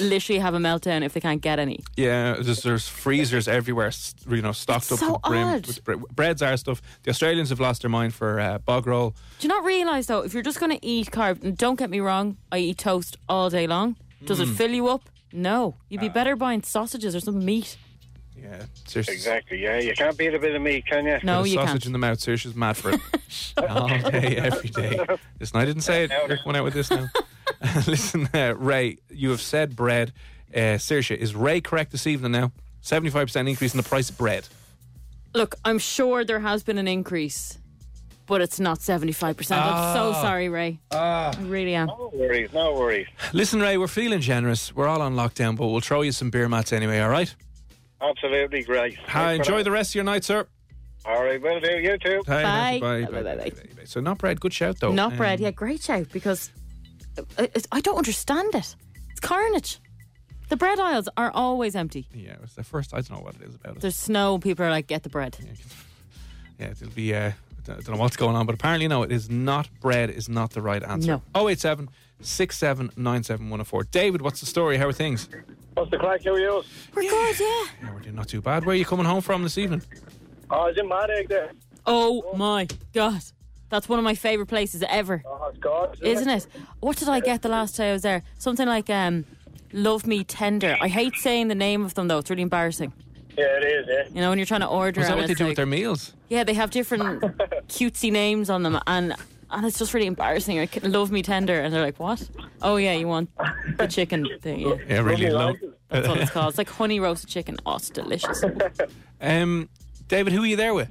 Speaker 9: literally have a meltdown if they can't get any.
Speaker 2: Yeah, there's, there's freezers everywhere, you know, stocked up
Speaker 9: so
Speaker 2: to the brim
Speaker 9: odd.
Speaker 2: with bre- breads are stuff. The Australians have lost their mind for uh, bog roll.
Speaker 9: Do you not realise though, if you're just going to eat carbs, and don't get me wrong, I eat toast all day long. Does it
Speaker 2: Mm.
Speaker 9: fill you up? No. You'd be better buying sausages or some meat.
Speaker 2: Yeah, seriously.
Speaker 16: Exactly. Yeah, you can't beat a bit of meat, can you?
Speaker 9: No, you
Speaker 2: sausage
Speaker 9: can't.
Speaker 2: in the mouth. Saoirse's mad for it. All day, every day. Listen, I didn't say it. You're coming out with this now. Listen, uh, Ray, you have said bread. Uh, Saoirse, is Ray correct this evening now? 75% increase in the price of bread.
Speaker 9: Look, I'm sure there has been an increase, but it's not 75%. I'm so
Speaker 2: Ah.
Speaker 9: sorry, Ray. I really am.
Speaker 16: No worries, no worries.
Speaker 2: Listen, Ray, we're feeling generous. We're all on lockdown, but we'll throw you some beer mats anyway, all right?
Speaker 16: Absolutely great.
Speaker 2: Hi, enjoy the rest of your night, sir.
Speaker 16: All right, will do. You too.
Speaker 2: Hi,
Speaker 9: Bye.
Speaker 2: Bye, bye, bye, bye, bye. So, not bread, good shout, though.
Speaker 9: Not
Speaker 2: Um,
Speaker 9: bread, yeah, great shout because it's- I don't understand it. It's carnage. The bread aisles are always empty.
Speaker 2: Yeah, it was the first. I don't know what it is about it.
Speaker 9: There's snow. People are like, get the bread.
Speaker 2: Yeah, it'll be. Uh, I don't know what's going on, but apparently, no, it is not bread. Is not the right answer.
Speaker 9: No.
Speaker 2: 087 6797104. David, what's the story? How are things?
Speaker 16: What's the crack? How are you?
Speaker 9: We're good, yeah.
Speaker 2: Yeah, we're doing not too bad. Where are you coming home from this evening?
Speaker 16: Oh, is it Mad Egg there?
Speaker 9: Oh my god, that's one of my favorite places ever,
Speaker 16: Oh, it's God.
Speaker 9: isn't it? What did I get the last time I was there? Something like um, "Love Me Tender." I hate saying the name of them though; it's really embarrassing.
Speaker 16: Yeah, it is. Yeah.
Speaker 9: You know, when you're trying to order.
Speaker 2: Is that what they do
Speaker 9: like-
Speaker 2: with their meals?
Speaker 9: Yeah, they have different cutesy names on them, and and it's just really embarrassing. Like, love me tender, and they're like, what? Oh yeah, you want the chicken thing? Yeah,
Speaker 2: Yeah, really low.
Speaker 9: That's what it's called. It's like honey roasted chicken. Oh, it's delicious.
Speaker 2: Um, David, who are you there with?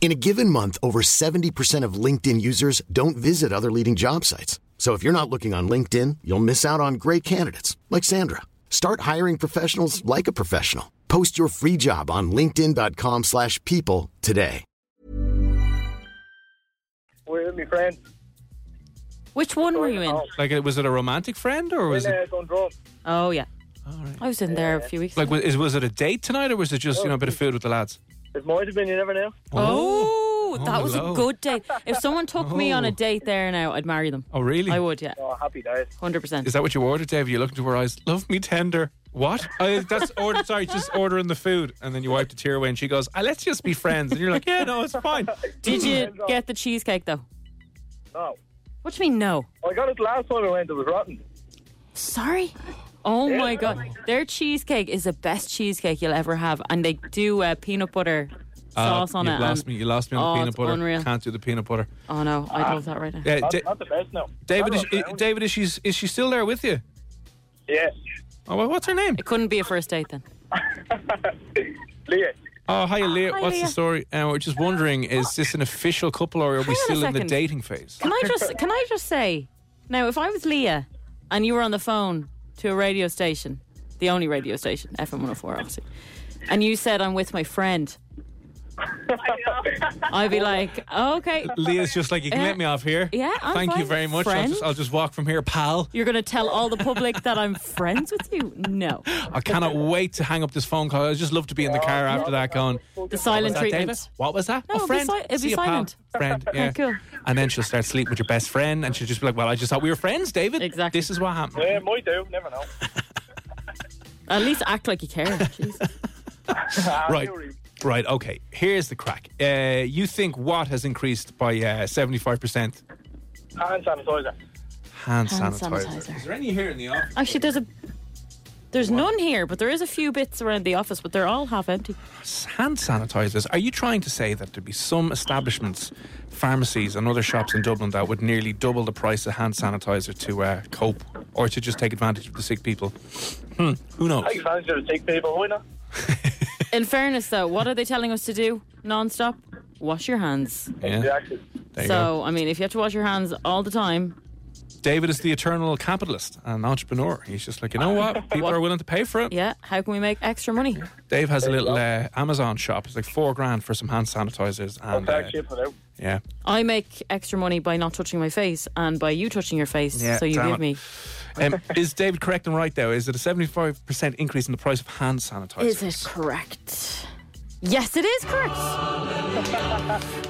Speaker 17: In a given month, over 70% of LinkedIn users don't visit other leading job sites. So if you're not looking on LinkedIn, you'll miss out on great candidates like Sandra. Start hiring professionals like a professional. Post your free job on linkedin.com/people slash people today.
Speaker 16: We're with my friend.
Speaker 9: Which one were you in?
Speaker 2: Like, was it a romantic friend or was it
Speaker 16: uh,
Speaker 9: Oh yeah. I was in there a few weeks.
Speaker 2: like was, is- was it a date tonight or was it just you know a bit of food with the lads?
Speaker 16: It might have been. You never know.
Speaker 9: Oh, that
Speaker 2: Oh,
Speaker 9: was
Speaker 2: hello.
Speaker 9: a good date. If someone took me on a
Speaker 2: Oh.
Speaker 9: date there now, I'd marry them.
Speaker 2: Oh really?
Speaker 9: I would, yeah.
Speaker 16: Oh, happy days.
Speaker 9: Hundred percent.
Speaker 2: Is that what you ordered, Dave? You look into her eyes. Love me tender. What? I, that's order. Sorry, just ordering the food, and then you wipe the tear away, and she goes, ah, "Let's just be friends." And you're like, "Yeah, no, it's fine."
Speaker 9: Did you get the cheesecake though?
Speaker 16: No.
Speaker 9: What do you mean no?
Speaker 16: I got it last time I went. It was rotten.
Speaker 9: Sorry. Oh my god, their cheesecake is the best cheesecake you'll ever have, and they do uh, peanut butter sauce
Speaker 2: Uh,
Speaker 9: on
Speaker 2: you
Speaker 9: it.
Speaker 2: lost
Speaker 9: and-
Speaker 2: me. You lost me on
Speaker 9: oh,
Speaker 2: the peanut
Speaker 9: it's
Speaker 2: butter.
Speaker 9: Unreal.
Speaker 2: Can't do the peanut butter.
Speaker 9: Oh no, I love that right now.
Speaker 2: Yeah,
Speaker 16: Not,
Speaker 2: Da-
Speaker 16: not the best no.
Speaker 2: David, is,
Speaker 16: Not
Speaker 2: David, is she is she still there with you?
Speaker 16: Yeah.
Speaker 2: Oh, well, what's her name?
Speaker 9: It couldn't be a first date then.
Speaker 16: Leah.
Speaker 2: Oh, hi, Leah.
Speaker 9: Hi,
Speaker 2: What's
Speaker 9: Leah.
Speaker 2: the story? Uh, we're just wondering: is this an official couple, or are we
Speaker 9: Hang on a
Speaker 2: still in the
Speaker 9: second.
Speaker 2: dating phase?
Speaker 9: Can I just can I just say now if I was Leah and you were on the phone to a radio station, the only radio station, FM 104 obviously, and you said I'm with my friend, I'd be like, oh, okay.
Speaker 2: Leah's just like, you can
Speaker 9: Uh,
Speaker 2: let me off here.
Speaker 9: yeah, I'm
Speaker 2: Thank you
Speaker 9: fine.
Speaker 2: very much. I'll
Speaker 9: Friend?
Speaker 2: just, I'll just walk from here, pal.
Speaker 9: You're going to tell all the public that I'm friends with you? No.
Speaker 2: I cannot wait to hang up this phone call. I'd just love to be in the car after that going.
Speaker 9: The silent
Speaker 2: was that,
Speaker 9: treatment.
Speaker 2: David? What was that?
Speaker 9: No,
Speaker 2: a
Speaker 9: it'll be
Speaker 2: friend?
Speaker 9: si- it'll
Speaker 2: See
Speaker 9: be
Speaker 2: you, pal.
Speaker 9: silent.
Speaker 2: Friend, yeah.
Speaker 9: Cool.
Speaker 2: And then she'll start sleeping with your best friend and she'll just be like, well, I just thought we were friends, David.
Speaker 9: Exactly.
Speaker 2: This is what happened.
Speaker 16: Yeah, might do. Never know.
Speaker 9: At least act like you care. Jeez.
Speaker 2: Right. Right, okay. Here's the crack. Uh, you think what has increased by uh, 75%?
Speaker 16: Hand sanitizer.
Speaker 2: Hand,
Speaker 9: Hand
Speaker 2: sanitizer.
Speaker 9: sanitizer.
Speaker 2: Is there any here in the office?
Speaker 9: Actually, there's a there's none here, but there is a few bits around the office, but they're all half empty.
Speaker 2: Hand sanitizers. Are you trying to say that there'd be some establishments, pharmacies, and other shops in Dublin that would nearly double the price of hand sanitizer to uh, cope or to just take advantage of the sick people? Hmm. Who knows?
Speaker 16: Take advantage of the sick people. Why not?
Speaker 9: In fairness, though, what are they telling us to do non-stop? Wash your hands.
Speaker 2: Yeah.
Speaker 16: Exactly.
Speaker 2: There you
Speaker 9: So, I mean, if you have to wash your hands all the time,
Speaker 2: David is the eternal capitalist and entrepreneur. He's just like, you know what? People are willing to pay for it.
Speaker 9: yeah, how can we make extra money?
Speaker 2: Dave has a little uh, Amazon shop. It's like four grand for some hand sanitizers. And uh,
Speaker 16: Tax shit for now.
Speaker 2: yeah.
Speaker 9: I make extra money by not touching my face and by you touching your face.
Speaker 2: Yeah,
Speaker 9: so you give
Speaker 2: it.
Speaker 9: me.
Speaker 2: Um, is David correct and right, though? Is it a 75% increase in the price of hand sanitizer?
Speaker 9: Is it correct? Yes, it is correct.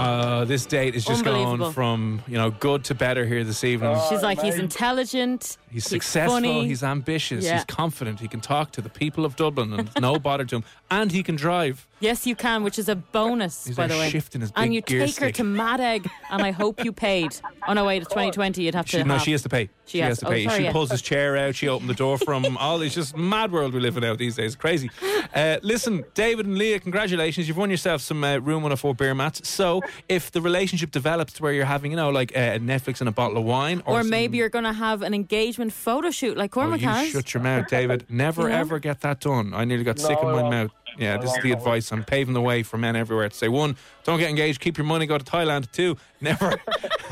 Speaker 2: Uh, this date is just
Speaker 9: Unbelievable.
Speaker 2: going from you know good to better here this evening.
Speaker 9: She's like, he's intelligent.
Speaker 2: He's successful.
Speaker 9: funny.
Speaker 2: He's ambitious.
Speaker 9: Yeah.
Speaker 2: He's confident. He can talk to the people of Dublin, and no bother to him. And he can drive.
Speaker 9: Yes, you can, which is a bonus,
Speaker 2: He's
Speaker 9: by
Speaker 2: there
Speaker 9: the way.
Speaker 2: shifting his
Speaker 9: and you
Speaker 2: gear
Speaker 9: take her to Mad Egg, and I hope you paid. Oh no, wait, it's 2020. You'd have to.
Speaker 2: She, no,
Speaker 9: have-
Speaker 2: she has to pay.
Speaker 9: She,
Speaker 2: has,
Speaker 9: has
Speaker 2: to
Speaker 9: oh,
Speaker 2: pay.
Speaker 9: sorry,
Speaker 2: she
Speaker 9: yeah.
Speaker 2: pulls his chair out. She opened the door from him. All it's just mad world we live in out these days. Crazy. Uh, listen, David and Leah, congratulations. You've won yourself some uh, Room 104 beer mats. So if the relationship develops to where you're having, you know, like uh, Netflix and a bottle of wine, or,
Speaker 9: Or
Speaker 2: some-
Speaker 9: maybe you're going to have an engagement photo shoot like
Speaker 2: Oh,
Speaker 9: Cormac
Speaker 2: you
Speaker 9: has.
Speaker 2: shut your mouth, David. Never
Speaker 9: You know?
Speaker 2: ever get that done. I nearly got
Speaker 9: No,
Speaker 2: sick in my
Speaker 9: won't.
Speaker 2: mouth. Yeah, this is the advice I'm paving the way for men everywhere to say one, don't get engaged, keep your money, go to Thailand. Two, never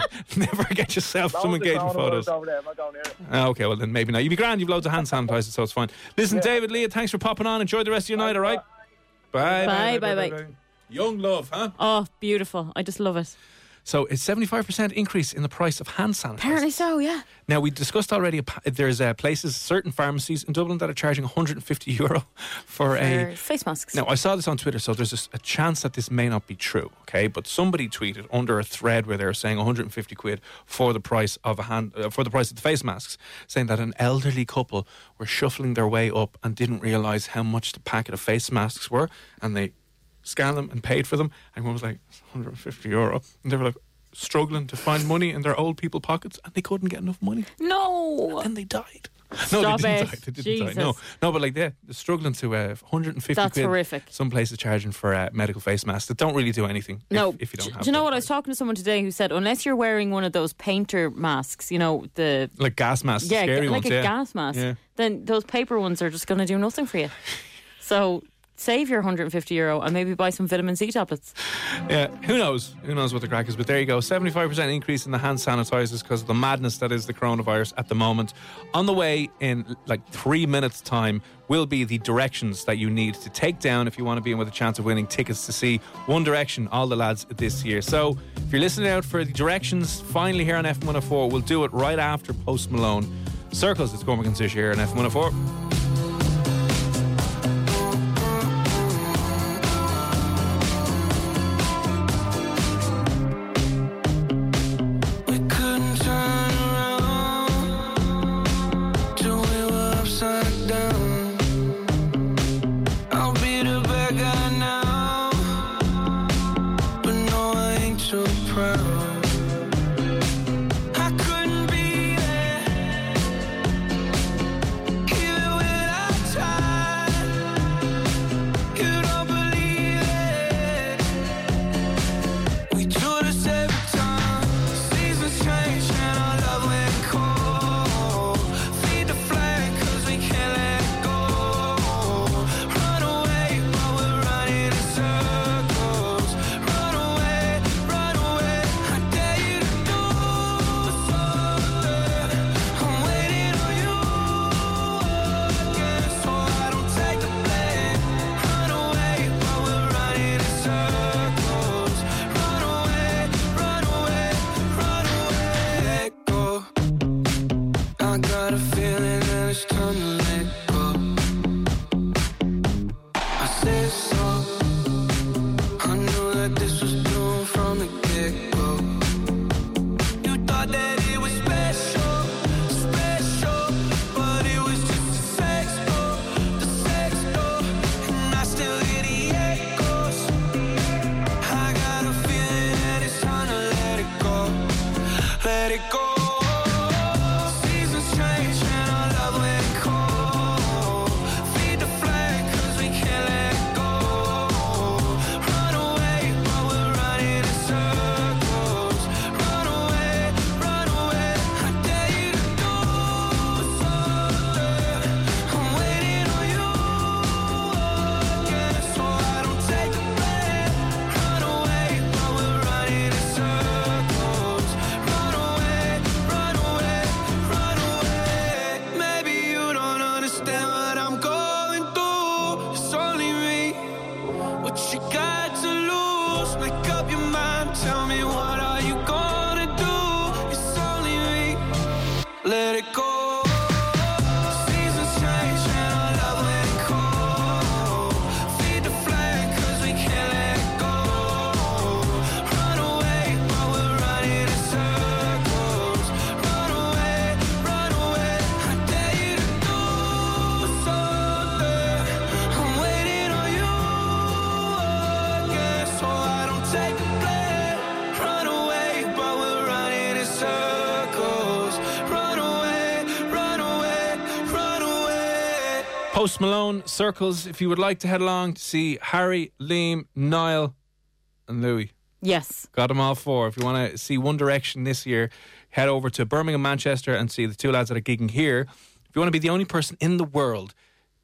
Speaker 2: never get yourself some engagement photos.
Speaker 18: Over there, I'm not down here.
Speaker 2: Ah, Okay, well then maybe not. You'd be grand. You've loads of hand sanitizer, so it's fine. Listen, David, Leah, thanks for popping on. Enjoy the rest of your night. All right. Bye.
Speaker 9: Bye, bye, bye.
Speaker 2: Young love, huh?
Speaker 9: Oh, beautiful. I just love it.
Speaker 2: So it's seventy five percent increase in the price of hand sanitizer.
Speaker 9: Apparently so, yeah.
Speaker 2: Now we discussed already. There's uh, places, certain pharmacies in Dublin that are charging 150 euro for,
Speaker 9: For
Speaker 2: a
Speaker 9: face masks.
Speaker 2: Now I saw this on Twitter, so there's a chance that this may not be true. Okay, but somebody tweeted under a thread where they were saying 150 quid for the price of a hand uh, for the price of the face masks, saying that an elderly couple were shuffling their way up and didn't realise how much the packet of face masks were, and they scanned them and paid for them, and one was like 150 euro, and they were like struggling to find money in their old people pockets, and they couldn't get enough money.
Speaker 9: No.
Speaker 2: And they died.
Speaker 9: Stop
Speaker 2: no, they didn't
Speaker 9: it.
Speaker 2: die. They didn't die. No, no, but like they're struggling to uh, 150
Speaker 9: That's
Speaker 2: quid.
Speaker 9: horrific.
Speaker 2: Some places charging for uh, medical face masks that don't really do anything.
Speaker 9: No,
Speaker 2: if, if you don't
Speaker 9: do,
Speaker 2: have
Speaker 9: do you know
Speaker 2: them.
Speaker 9: what? I was talking to someone today who said, unless you're wearing one of those painter masks, you know, the.
Speaker 2: like gas masks,
Speaker 9: yeah, like
Speaker 2: ones,
Speaker 9: a
Speaker 2: yeah.
Speaker 9: gas mask,
Speaker 2: Yeah.
Speaker 9: then those paper ones are just going to do nothing for you. So save your 150 euro and maybe buy some vitamin C tablets.
Speaker 2: Yeah, who knows? Who knows what the crack is? But there you go. 75% increase in the hand sanitizers because of the madness that is the coronavirus at the moment. On the way in like three minutes' time will be the directions that you need to take down if you want to be in with a chance of winning tickets to see One Direction, all the lads this year. So if you're listening out for the directions, finally here on F104, we'll do it right after Post Malone. Circles, it's Cormac and Sish here on F104. Post Malone, Circles. If you would like to head along to see Harry, Liam, Niall, and Louis.
Speaker 9: Yes.
Speaker 2: Got them all four. If you want to see One Direction this year, head over to Birmingham, Manchester, and see the two lads that are gigging here. If you want to be the only person in the world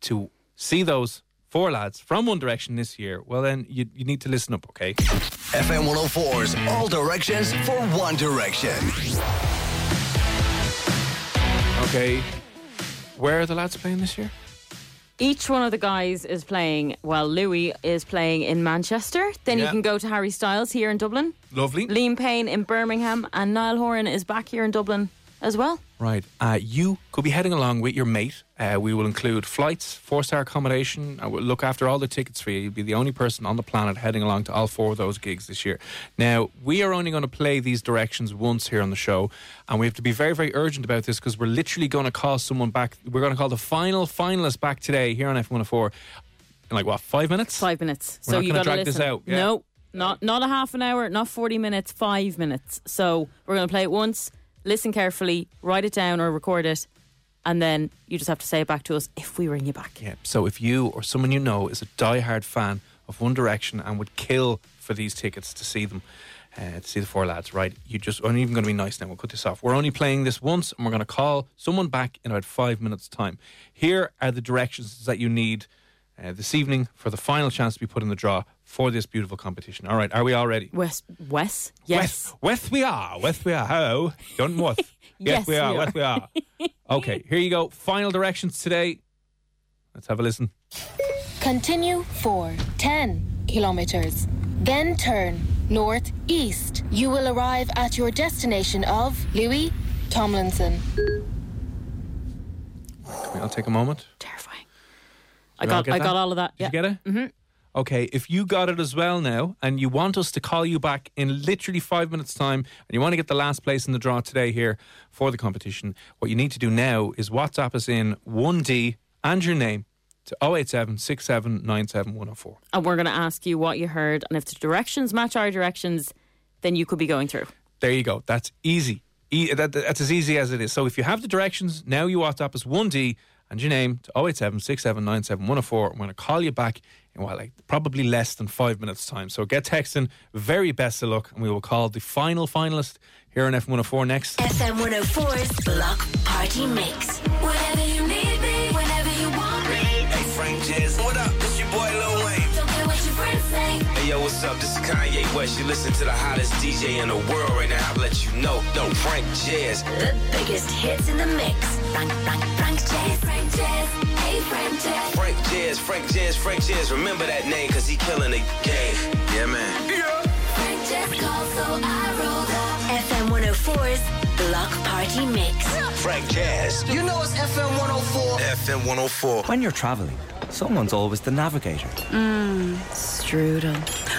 Speaker 2: to see those four lads from One Direction this year, well, then you, you need to listen up, okay?
Speaker 4: FM 104's All Directions for One Direction.
Speaker 2: Okay. Where are the lads playing this year?
Speaker 9: Each one of the guys is playing, well, Louis is playing in Manchester. Then you can go to Harry Styles here in Dublin.
Speaker 2: Lovely.
Speaker 9: Liam Payne in Birmingham. And Niall Horan is back here in Dublin as well.
Speaker 2: Right. Uh, you could be heading along with your mate. Uh, we will include flights, four star accommodation. I will look after all the tickets for you. You'll be the only person on the planet heading along to all four of those gigs this year. Now, we are only going to play these directions once here on the show, and we have to be very, very urgent about this because we're literally going to call someone back. We're going to call the final finalist back today here on F104 in like what, five minutes?
Speaker 9: Five minutes.
Speaker 2: We're
Speaker 9: so you got to
Speaker 2: drag this out, yeah.
Speaker 9: No, not not a half an hour, not forty minutes, five minutes. So we're going to play it once. Listen carefully, write it down or record it, and then you just have to say it back to us if we ring you back.
Speaker 2: Yeah. So if you or someone you know is a die-hard fan of One Direction and would kill for these tickets to see them, uh, to see the four lads, right? You just, I'm even going to be nice now. We'll cut this off. We're only playing this once, and we're going to call someone back in about five minutes' time. Here are the directions that you need uh, this evening for the final chance to be put in the draw for this beautiful competition. All right, are we all ready?
Speaker 9: Wes, Wes, yes.
Speaker 2: West, West we are. West we are. How? Don't what?
Speaker 9: Yes,
Speaker 2: we are.
Speaker 9: we are.
Speaker 2: West we are. okay, here you go. Final directions today. Let's have a listen.
Speaker 18: Continue for 10 kilometers. Then turn northeast. You will arrive at your destination of Louis Tomlinson.
Speaker 2: I'll take a moment. Terrifying.
Speaker 9: I
Speaker 2: Did we all
Speaker 9: got, I
Speaker 2: that?
Speaker 9: got all of that.
Speaker 2: Did
Speaker 9: yeah.
Speaker 2: you get it?
Speaker 9: Mm-hmm.
Speaker 2: Okay, if you got it as well now, and you want us to call you back in literally five minutes' time, and you want to get the last place in the draw today here for the competition, what you need to do now is WhatsApp us in 1D and your name to 087 6797 104.
Speaker 9: And we're going to ask you what you heard, and if the directions match our directions, then you could be going through.
Speaker 2: There you go. That's easy. E- that, that's as easy as it is. So if you have the directions, now you WhatsApp us 1D and your name to 087 6797 104. I'm going to call you back in what, like probably less than five minutes' time. So get texting. Very best of luck, and we will call the final finalist here on F104 next.
Speaker 5: FM 104's Block Party Mix. Whenever you need me, whenever you want me.
Speaker 8: Hey, Frank Jazz, what up? Yo, what's up? This is Kanye West. You listen to the hottest DJ in the world right now. I'll let you know. No, Frank Jazz.
Speaker 5: The biggest hits in the mix. Frank, Frank, Frank Jazz. Frank Jazz. Hey, Frank Jazz.
Speaker 8: Frank Jazz, Frank Jazz, Frank Jazz. Remember that name, cause he killing the game. Yeah, man. Yeah.
Speaker 5: Frank Jazz called, so I rolled up. FM 104's Block Party Mix.
Speaker 8: Frank Jazz.
Speaker 19: You know it's FM 104.
Speaker 8: FM 104.
Speaker 19: When you're traveling, someone's always the navigator.
Speaker 20: Mmm, strudel.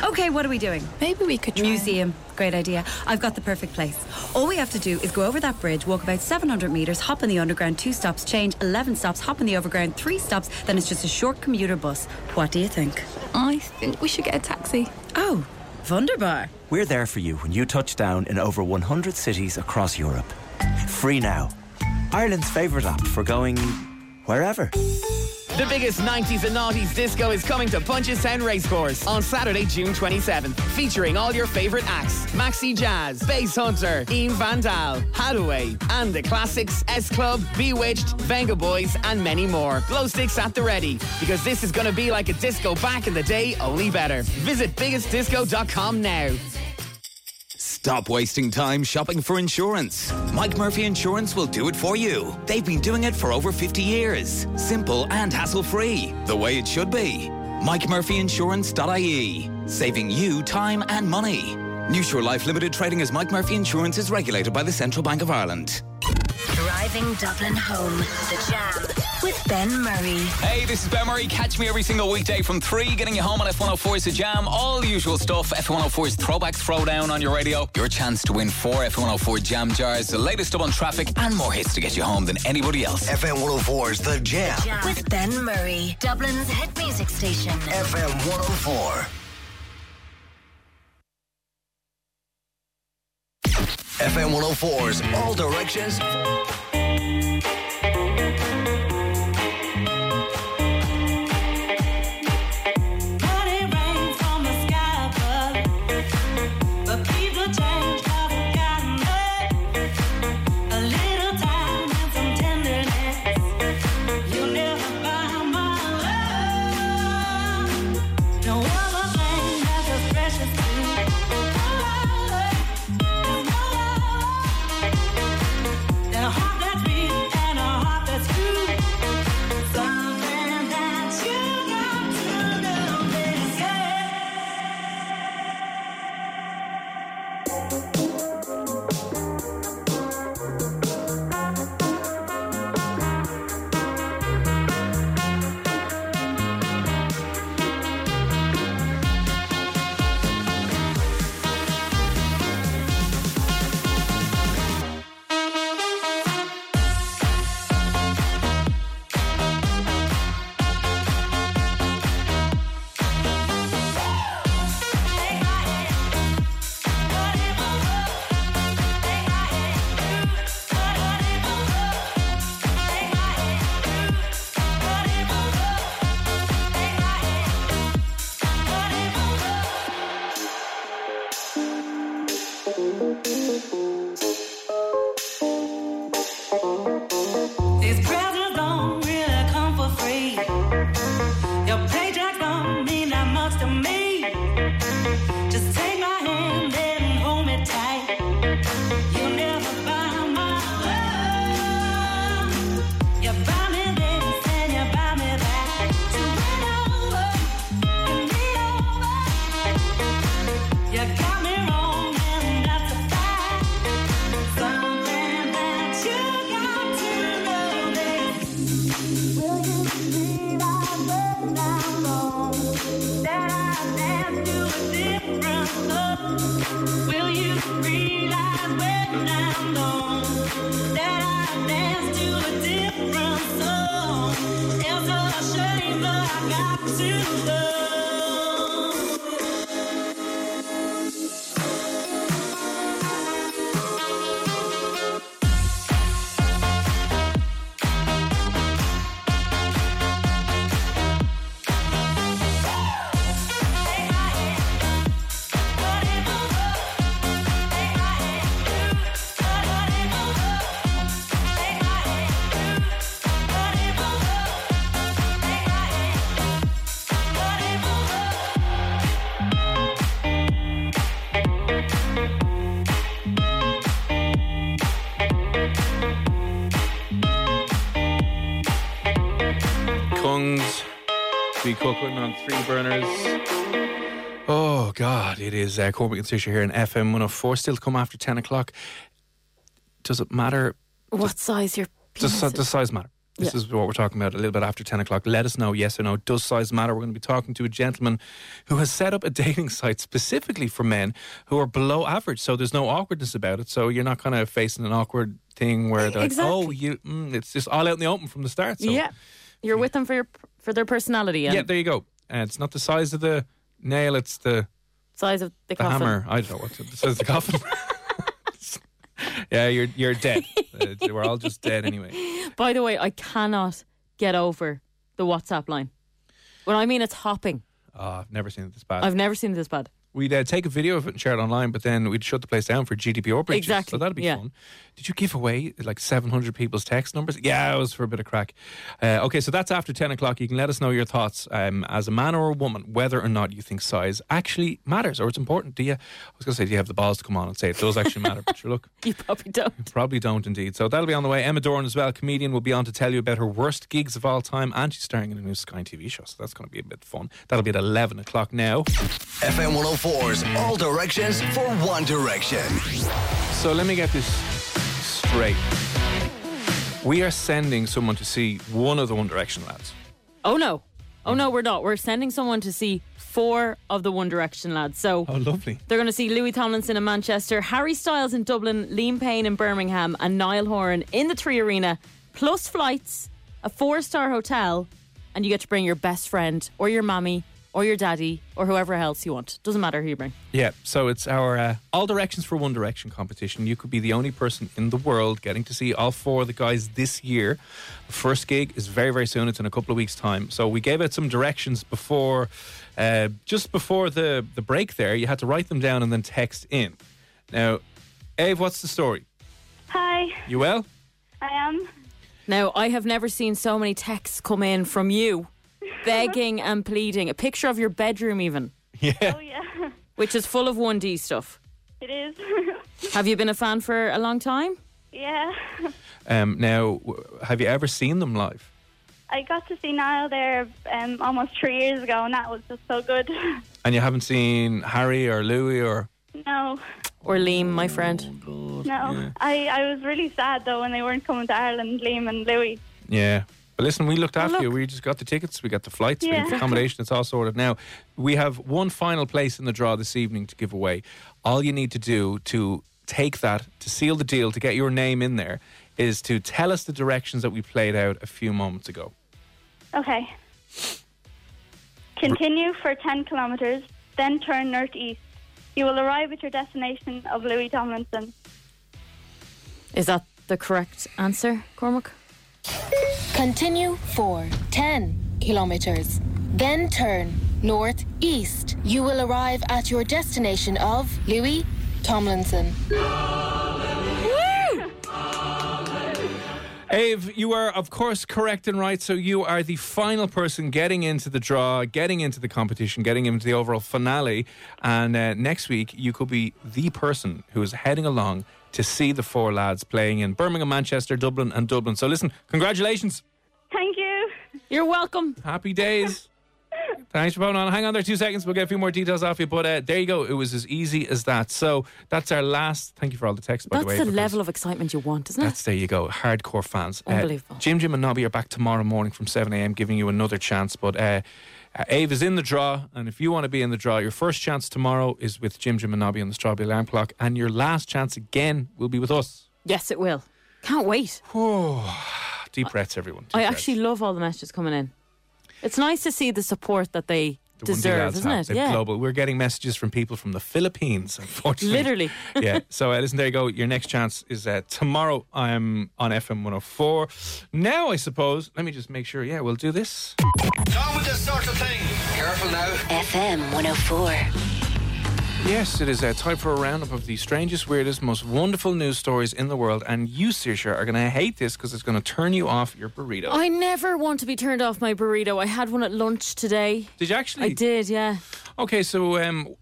Speaker 20: Okay, what are we doing? Maybe we could try. Museum. Great idea. I've got the perfect place. All we have to do is go over that bridge, walk about 700 metres, hop in the underground, two stops, change, 11 stops, hop in the overground, three stops, then it's just a short commuter bus. What do you think? I think we should get a taxi. Oh, wunderbar.
Speaker 19: We're there for you when you touch down in over 100 cities across Europe. Free now. Ireland's favourite app for going wherever.
Speaker 11: The biggest 90s and noughties disco is coming to Punches Punchestown Racecourse on Saturday, June 27th, featuring all your favourite acts Maxi Jazz, Basshunter, Ian Vandal, Haddaway, and the classics S Club, B*Witched, Venga Boys, and many more. Glow sticks at the ready, because this is going to be like a disco back in the day, only better. Visit biggestdisco.com now.
Speaker 21: Stop wasting time shopping for insurance. Mike Murphy Insurance will do it for you. They've been doing it for over 50 years. Simple and hassle free. The way it should be. MikeMurphyInsurance.ie. Saving you time and money. New Shore Life Limited trading as Mike Murphy Insurance is regulated by the Central Bank of Ireland.
Speaker 5: Driving Dublin home. The Jam with Ben Murray.
Speaker 22: Hey, this is Ben Murray. Catch me every single weekday from 3, getting you home on F104's The Jam. All the usual stuff. F104's Throwback Throwdown on your radio. Your chance to win four F104 Jam jars, the latest up on traffic, and more hits to get you home than anybody else.
Speaker 4: FM 104's The Jam.
Speaker 5: With Ben Murray. Dublin's hit music station.
Speaker 4: FM 104. FM 104's All Directions
Speaker 2: burners. Oh God, it is uh, Cormac and Saoirse here in FM 104. Still come after 10 o'clock. Does it matter?
Speaker 9: What size your
Speaker 2: Does,
Speaker 9: penis
Speaker 2: does size matter? This
Speaker 9: Yeah.
Speaker 2: is what we're talking about a little bit after 10 o'clock. Let us know, yes or no. Does size matter? We're going to be talking to a gentleman who has set up a dating site specifically for men who are below average. So there's no awkwardness about it. So you're not kind of facing an awkward thing where they're like, oh, you, mm, it's just all out in the open from the start. So
Speaker 9: yeah, you're with them for your for their personality and
Speaker 2: yeah, there you go. Uh, it's not the size of the nail, it's the,
Speaker 9: size of the
Speaker 2: the
Speaker 9: coffin.
Speaker 2: hammer. I don't know what the size of the coffin. yeah, you're you're dead. Uh, we're all just dead anyway.
Speaker 9: By the way, I cannot get over the WhatsApp line. When I mean it's hopping,
Speaker 2: Oh, I've never seen it this bad.
Speaker 9: I've never seen it this bad.
Speaker 2: We'd uh, take a video of it and share it online, but then we'd shut the place down for GDPR breaches.
Speaker 9: Exactly,
Speaker 2: So that'd be
Speaker 9: yeah.
Speaker 2: fun. Did you give away like 700 people's text numbers? Yeah, it was for a bit of crack. Uh, okay, so that's after 10 o'clock. You can let us know your thoughts um, as a man or a woman, whether or not you think size actually matters or it's important. Do you? I was going to say, do you have the balls to come on and say it does actually matter? But sure, look.
Speaker 9: You probably don't.
Speaker 2: Probably don't indeed. So that'll be on the way. Emma Doran as well, comedian, will be on to tell you about her worst gigs of all time, and she's starring in a new Sky TV show. So that's going to be a bit fun. That'll be at 11 o'clock now.
Speaker 4: FM 104's All Directions for One Direction.
Speaker 2: So let me get this straight. We are sending someone to see one of the One Direction lads.
Speaker 9: Oh no, oh no, we're not. We're sending someone to see four of the One Direction lads. So
Speaker 2: Oh, lovely.
Speaker 9: they're going to see Louis Tomlinson in Manchester, Harry Styles in Dublin, Liam Payne in Birmingham, and Niall Horan in the 3Arena, plus flights, a four-star hotel, and you get to bring your best friend or your mammy or your daddy or whoever else you want. Doesn't matter who you bring.
Speaker 2: Yeah, so it's our uh, All Directions for One Direction competition. You could be the only person in the world getting to see all four of the guys this year. First gig is very, very soon. It's in a couple of weeks' time. So we gave out some directions before, uh, just before the, the break there. You had to write them down and then text in. Now, Ave, what's the story?
Speaker 23: Hi,
Speaker 2: You well?
Speaker 23: I am.
Speaker 9: Now, I have never seen so many texts come in from you, begging and pleading. A picture of your bedroom, even,
Speaker 2: Yeah.
Speaker 23: Oh yeah,
Speaker 9: which is full of 1D stuff.
Speaker 23: it is.
Speaker 9: Have you been a fan for a long time?
Speaker 23: yeah,
Speaker 2: Um, now, w- have you ever seen them live?
Speaker 23: I got to see Niall there um, almost three years ago, and that was just so good.
Speaker 2: And you haven't seen Harry or Louis or.
Speaker 23: no,
Speaker 9: Or Liam, my friend.
Speaker 23: no, I, I was really sad though when they weren't coming to Ireland, Liam and Louis.
Speaker 2: Yeah. But listen, we looked
Speaker 23: Well,
Speaker 2: after you.
Speaker 23: look.
Speaker 2: We just got the tickets, we got the flights, we
Speaker 23: Yeah.
Speaker 2: got accommodation, it's all sorted. Now, we have one final place in the draw this evening to give away. All you need to do to take that, to seal the deal, to get your name in there, is to tell us the directions that we played out a few moments ago.
Speaker 23: Okay. Continue for 10 kilometres, then turn northeast. You will arrive at your destination of Louis Tomlinson.
Speaker 9: Is that the correct answer, Cormac?
Speaker 18: Continue for 10 kilometers. Then turn northeast. You will arrive at your destination of Louis Tomlinson.
Speaker 2: Ave, you are, of course, correct and right. So you are the final person getting into the draw, getting into the competition, getting into the overall finale. And uh, next week, you could be the person who is heading along to see the four lads playing in Birmingham, Manchester, Dublin, and Dublin. So listen, congratulations.
Speaker 23: Thank you.
Speaker 9: You're welcome.
Speaker 2: Happy days. Thanks for phoning on. Hang on there two seconds. We'll get a few more details off you. But uh, there you go. It was as easy as that. So that's our last. Thank you for all the text, by
Speaker 9: That's
Speaker 2: the way.
Speaker 9: the level of excitement you want, isn't it?
Speaker 2: That's there you go. Hardcore fans. Uh,
Speaker 9: Unbelievable.
Speaker 2: Jim Jim and Nobby are back tomorrow morning from 7 a.m. giving you another chance. But uh, uh, Ave is in the draw. And if you want to be in the draw, your first chance tomorrow is with Jim Jim and Nobby on the Strawberry Alarm Clock. And your last chance again will be with us.
Speaker 9: Yes, it will. Can't wait.
Speaker 2: Deep breaths, everyone. Deep
Speaker 9: I
Speaker 2: breaths.
Speaker 9: actually love all the messages coming in. It's nice to see the support that they
Speaker 2: The
Speaker 9: deserve, isn't
Speaker 2: have.
Speaker 9: it?
Speaker 2: They're
Speaker 9: Yeah.
Speaker 2: global. We're getting messages from people from the Philippines, unfortunately.
Speaker 9: Literally.
Speaker 2: yeah. So uh, listen, there you go. Your next chance is uh, tomorrow. I'm on FM 104. Now, I suppose. Let me just make sure. Yeah, we'll do this.
Speaker 4: Down with this sort of thing. Careful now.
Speaker 5: FM 104.
Speaker 2: Yes, it is uh, time for a roundup of the strangest, weirdest, most wonderful news stories in the world. And you, Saoirse, are going to hate this because it's going to turn you off your burrito.
Speaker 9: I never want to be turned off my burrito. I had one at lunch today.
Speaker 2: Did you actually?
Speaker 9: I did, yeah.
Speaker 2: Okay, so um,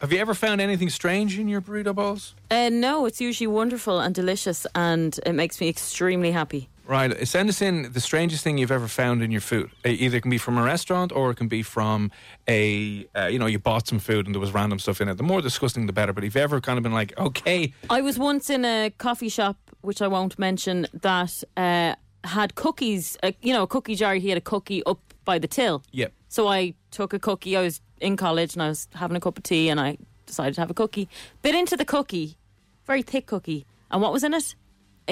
Speaker 2: have you ever found anything strange in your burrito balls?
Speaker 9: Uh, no, it's usually wonderful and delicious, and it makes me extremely happy.
Speaker 2: Right. Send us in the strangest thing you've ever found in your food. Uh, Either it can be from a restaurant or it can be from a, uh, you know, you bought some food and there was random stuff in it. The more disgusting, the better. But if you've ever kind of been like, okay,
Speaker 9: I was once in a coffee shop, which I won't mention, that uh, had cookies. Uh, you know, a cookie jar. He had a cookie up by the till.
Speaker 2: yep.
Speaker 9: So I took a cookie. I was in college and I was having a cup of tea, and I decided to have a cookie. Bit into the cookie, very thick cookie, and what was in it?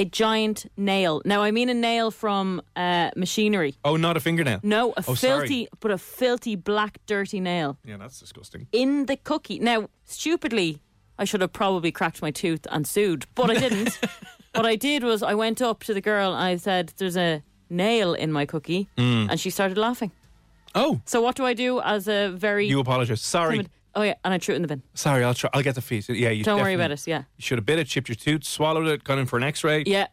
Speaker 9: A giant nail. Now I mean a nail from uh, machinery.
Speaker 2: Oh, not a fingernail.
Speaker 9: No, a
Speaker 2: Oh, sorry.
Speaker 9: filthy, but a filthy black, dirty nail
Speaker 2: Yeah, that's disgusting.
Speaker 9: in the cookie. Now, stupidly, I should have probably cracked my tooth and sued, but I didn't. what I did was I went up to the girl and I said, "There's a nail in my cookie,"
Speaker 2: Mm.
Speaker 9: and she started laughing.
Speaker 2: Oh.
Speaker 9: So what do I do as a very
Speaker 2: You apologise. Sorry.
Speaker 9: timid- Oh yeah, and I threw it in the bin.
Speaker 2: Sorry, I'll try. I'll get the fees. Yeah, you
Speaker 9: Don't worry about it. Yeah,
Speaker 2: You should have bit it, chipped your tooth, swallowed it, gone in for an X-ray.
Speaker 9: yeah.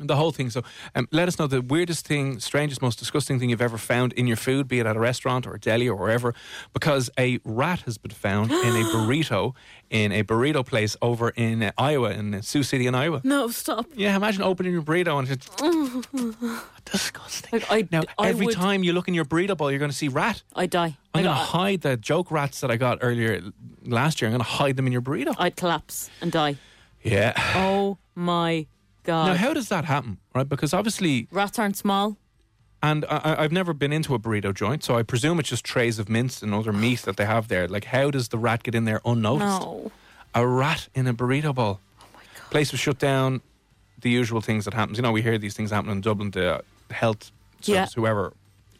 Speaker 2: The whole thing. So, um, let us know the weirdest thing, strangest, most disgusting thing you've ever found in your food, be it at a restaurant or a deli or wherever, because a rat has been found in a burrito in a burrito place over in uh, Iowa, in uh, Sioux City, in Iowa.
Speaker 9: No, stop.
Speaker 2: Yeah, imagine opening your burrito and it's
Speaker 9: disgusting. Like, I,
Speaker 2: now
Speaker 9: I
Speaker 2: every
Speaker 9: would,
Speaker 2: time you look in your burrito bowl, you're going to see rat.
Speaker 9: I die.
Speaker 2: I'm going to hide the joke rats that I got earlier last year. I'm going to hide them in your burrito.
Speaker 9: I'd collapse and die.
Speaker 2: Yeah.
Speaker 9: Oh my god.
Speaker 2: Now, how does that happen? Right, because obviously
Speaker 9: Rats aren't small.
Speaker 2: And I, I've never been into a burrito joint, so I presume it's just trays of mince and other meat that they have there. Like, how does the rat get in there unnoticed?
Speaker 9: No.
Speaker 2: A rat in a burrito bowl. Oh my god! Place was shut down. The usual things that happens. You know, we hear these things happen in Dublin. The health service,
Speaker 9: Yeah.
Speaker 2: whoever,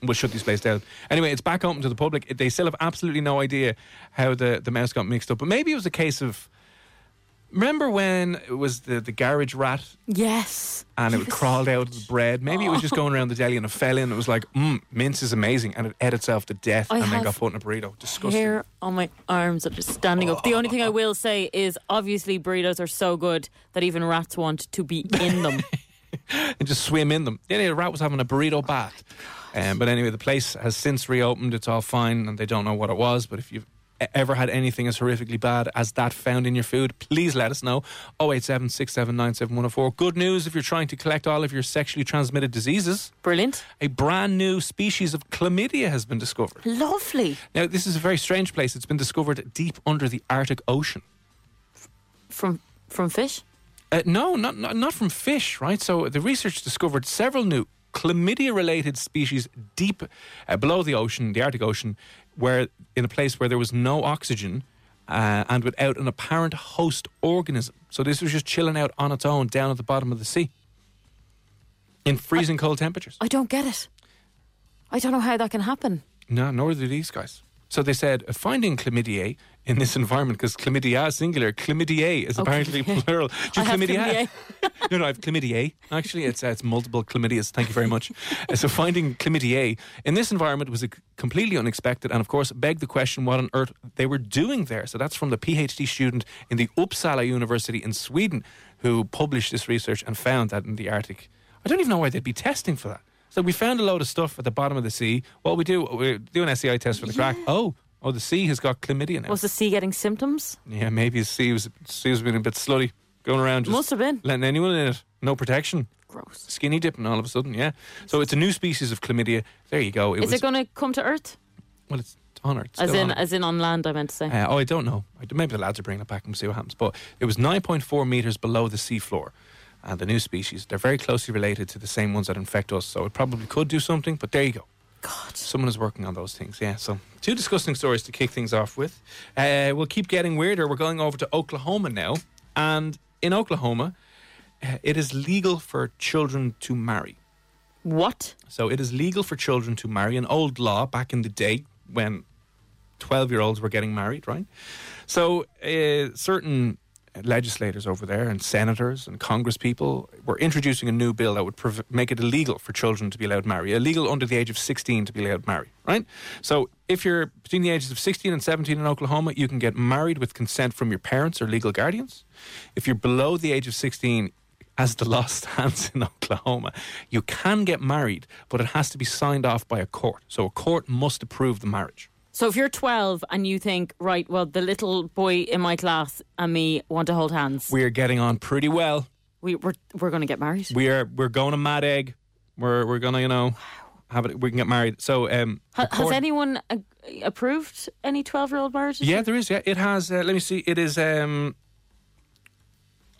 Speaker 2: will shut these places down. Anyway, it's back open to the public. They still have absolutely no idea how the the mouse got mixed up. But maybe it was a case of. Remember when it was the, the garage rat
Speaker 9: Yes.
Speaker 2: and it crawled out of the bread. Maybe it was just going around the deli and it fell in. It was like, mm, mince is amazing, and it ate itself to death,
Speaker 9: I
Speaker 2: and then
Speaker 9: have
Speaker 2: got put in a burrito. Disgusting.
Speaker 9: Hair on my arms are just standing up. The only thing I will say is obviously burritos are so good that even rats want to be in them.
Speaker 2: and just swim in them. Yeah, the rat was having a burrito bath. Um, but anyway, the place has since reopened. It's all fine, and they don't know what it was. But if you've ever had anything as horrifically bad as that found in your food, please let us know. 087 Good news if you're trying to collect all of your sexually transmitted diseases.
Speaker 9: Brilliant.
Speaker 2: A brand new species of chlamydia has been discovered.
Speaker 9: Lovely.
Speaker 2: Now, this is a very strange place. It's been discovered deep under the Arctic Ocean.
Speaker 9: From from fish?
Speaker 2: Uh, no, not, not not from fish, right? So the research discovered several new chlamydia-related species deep uh, below the ocean, the Arctic Ocean, where in a place where there was no oxygen uh, and without an apparent host organism. So this was just chilling out on its own down at the bottom of the sea in freezing cold temperatures.
Speaker 9: I don't get it. I don't know how that can happen.
Speaker 2: No, nor do these guys. So they said finding chlamydia in this environment because chlamydia is singular, chlamydia is apparently plural. Do you
Speaker 9: have
Speaker 2: chlamydia?
Speaker 9: chlamydia.
Speaker 2: no, no, I have chlamydia. Actually, it's uh, it's multiple chlamydias. Thank you very much. Uh, so finding chlamydia in this environment was completely unexpected, and of course, begged the question what on earth they were doing there. So that's from the PhD student in the Uppsala University in Sweden who published this research and found that in the Arctic I don't even know why they'd be testing for that. So we found a load of stuff at the bottom of the sea. What we do, we do an STI test for the crack. Oh, oh, the sea has got chlamydia now.
Speaker 9: Was the sea getting symptoms?
Speaker 2: Yeah, maybe the sea was sea was being a bit slutty, going around. Just
Speaker 9: Must have been.
Speaker 2: letting anyone in it. No protection.
Speaker 9: Gross.
Speaker 2: Skinny dipping all of a sudden. Yeah. So it's a new species of chlamydia. There you go. It
Speaker 9: Is
Speaker 2: was,
Speaker 9: it going to come to Earth?
Speaker 2: Well, it's on Earth.
Speaker 9: As
Speaker 2: still
Speaker 9: in,
Speaker 2: on Earth.
Speaker 9: as in on land, I meant to say.
Speaker 2: Uh, oh, I don't know. I, maybe the lads are bringing it back and we'll see what happens. But it was 9.4 meters below the seafloor. And the new species, they're very closely related to the same ones that infect us. So it probably could do something, but there you go.
Speaker 9: God.
Speaker 2: Someone is working on those things, yeah. So, two disgusting stories to kick things off with. Uh, we'll keep getting weirder. We're going over to Oklahoma now. And in Oklahoma, uh, it is legal for children to marry.
Speaker 9: What?
Speaker 2: So it is legal for children to marry. An old law back in the day when 12 year olds were getting married, right? So uh, certain legislators over there and senators and congress people were introducing a new bill that would prov- make it illegal for children to be allowed to marry, illegal under the age of 16 to be allowed to marry, right? So if you're between the ages of 16 and 17 in Oklahoma, you can get married with consent from your parents or legal guardians. If you're below the age of 16, as the law stands in Oklahoma, you can get married, but it has to be signed off by a court. So a court must approve the marriage.
Speaker 9: So if you're 12 and you think, right, well, the little boy in my class and me want to hold hands,
Speaker 2: We are getting on pretty well.
Speaker 9: we, we're, we're going to get married.
Speaker 2: We are we're going to Mad Egg. We're we're gonna you know have it. We can get married. So um,
Speaker 9: Ha- has anyone uh, approved any 12 year old marriages?
Speaker 2: Yeah, there is. Yeah, it has. Uh, let me see. It is. Um,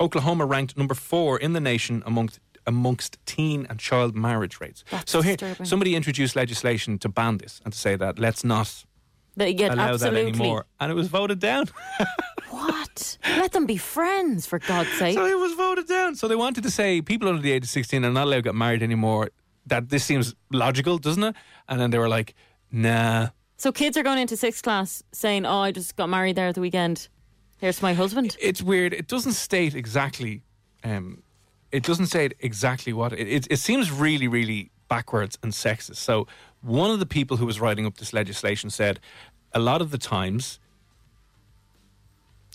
Speaker 2: Oklahoma ranked number four in the nation amongst amongst teen and child marriage rates.
Speaker 9: That's
Speaker 2: so here,
Speaker 9: disturbing.
Speaker 2: somebody introduced legislation to ban this and to say that let's not
Speaker 9: That, yeah,
Speaker 2: allow
Speaker 9: absolutely.
Speaker 2: that anymore, and it was voted down.
Speaker 9: What? Let them be friends, for God's sake.
Speaker 2: So it was voted down. So they wanted to say people under the age of 16 are not allowed to get married anymore. That this seems logical, doesn't it? And then they were like, nah.
Speaker 9: So kids are going into sixth class saying, "Oh, I just got married there at the weekend. Here's my husband."
Speaker 2: It's weird. It doesn't state exactly. Um, it doesn't say exactly what it, it. It seems really, really backwards and sexist. So one of the people who was writing up this legislation said, a lot of the times.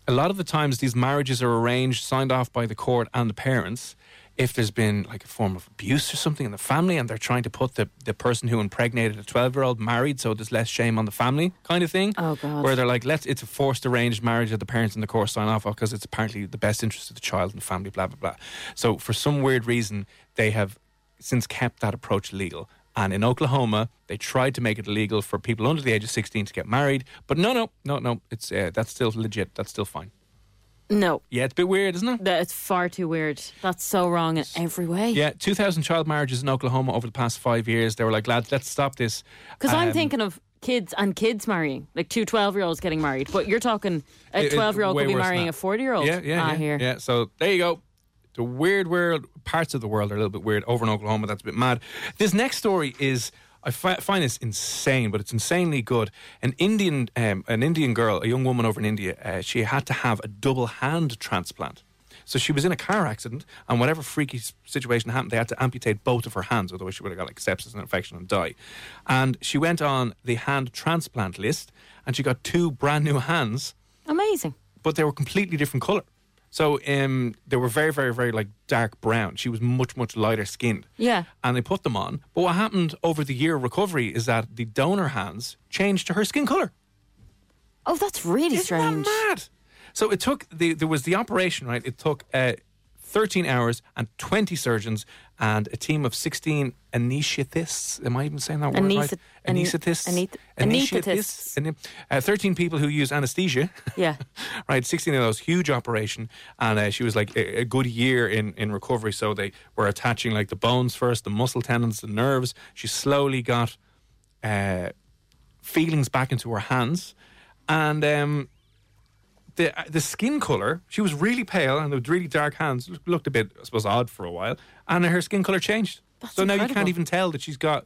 Speaker 2: A lot of the times, these marriages are arranged, signed off by the court and the parents. If there's been like a form of abuse or something in the family, and they're trying to put the, the person who impregnated a 12 year old married, so there's less shame on the family, kind of thing.
Speaker 9: Oh, God.
Speaker 2: Where they're like, let's, it's a forced arranged marriage that the parents and the court sign off on because it's apparently the best interest of the child and the family, blah, blah, blah. So for some weird reason, they have since kept that approach legal. And in Oklahoma, they tried to make it illegal for people under the age of 16 to get married. But no, no, no, no. It's uh, That's still legit. That's still fine.
Speaker 9: No,
Speaker 2: Yeah, it's a bit weird, isn't it?
Speaker 9: that's far too weird. That's so wrong in every way.
Speaker 2: Yeah, 2,000 child marriages in Oklahoma over the past five years. They were like, lads, let's stop this.
Speaker 9: Because I'm
Speaker 2: Um,
Speaker 9: thinking of kids and kids marrying, like two 12 year olds getting married. But you're talking a
Speaker 2: It- it-
Speaker 9: 12 year old could be marrying a 40 year old.
Speaker 2: Yeah, yeah,
Speaker 9: ah,
Speaker 2: yeah,
Speaker 9: here.
Speaker 2: yeah. So there you go. The weird world, parts of the world are a little bit weird. Over in Oklahoma, that's a bit mad. This next story is, I fi- find this insane, but it's insanely good. An Indian, um, an Indian girl, a young woman over in India, uh, she had to have a double hand transplant. So she was in a car accident, and whatever freaky situation happened, they had to amputate both of her hands, otherwise she would have got like sepsis and infection and die. And she went on the hand transplant list, and she got two brand new hands
Speaker 9: Amazing.
Speaker 2: but they were completely different color. So um, they were very, very, very like dark brown. She was much, much lighter skinned.
Speaker 9: Yeah.
Speaker 2: And they put them on. But what happened over the year of recovery is that the donor hands changed to her skin color.
Speaker 9: Oh, that's really
Speaker 2: Isn't
Speaker 9: strange.
Speaker 2: that mad? So it took the there was the operation right. It took uh, 13 hours and 20 surgeons and a team of 16 anesthetists. Am I even saying that word right?
Speaker 9: Anesthet- an-
Speaker 2: Anesthetists.
Speaker 9: aneth-
Speaker 2: Anesthetists. Ane- Uh, 13 people who use anesthesia.
Speaker 9: Yeah.
Speaker 2: right, 16 of those, huge operation. And uh, she was like a, a good year in, in recovery. So they were attaching like the bones first, the muscle tendons, the nerves. She slowly got uh, feelings back into her hands. And um, the uh, the skin color, she was really pale and with really dark hands. Looked a bit, I suppose, odd for a while. And her skin color changed. so now you can't even tell that she's got.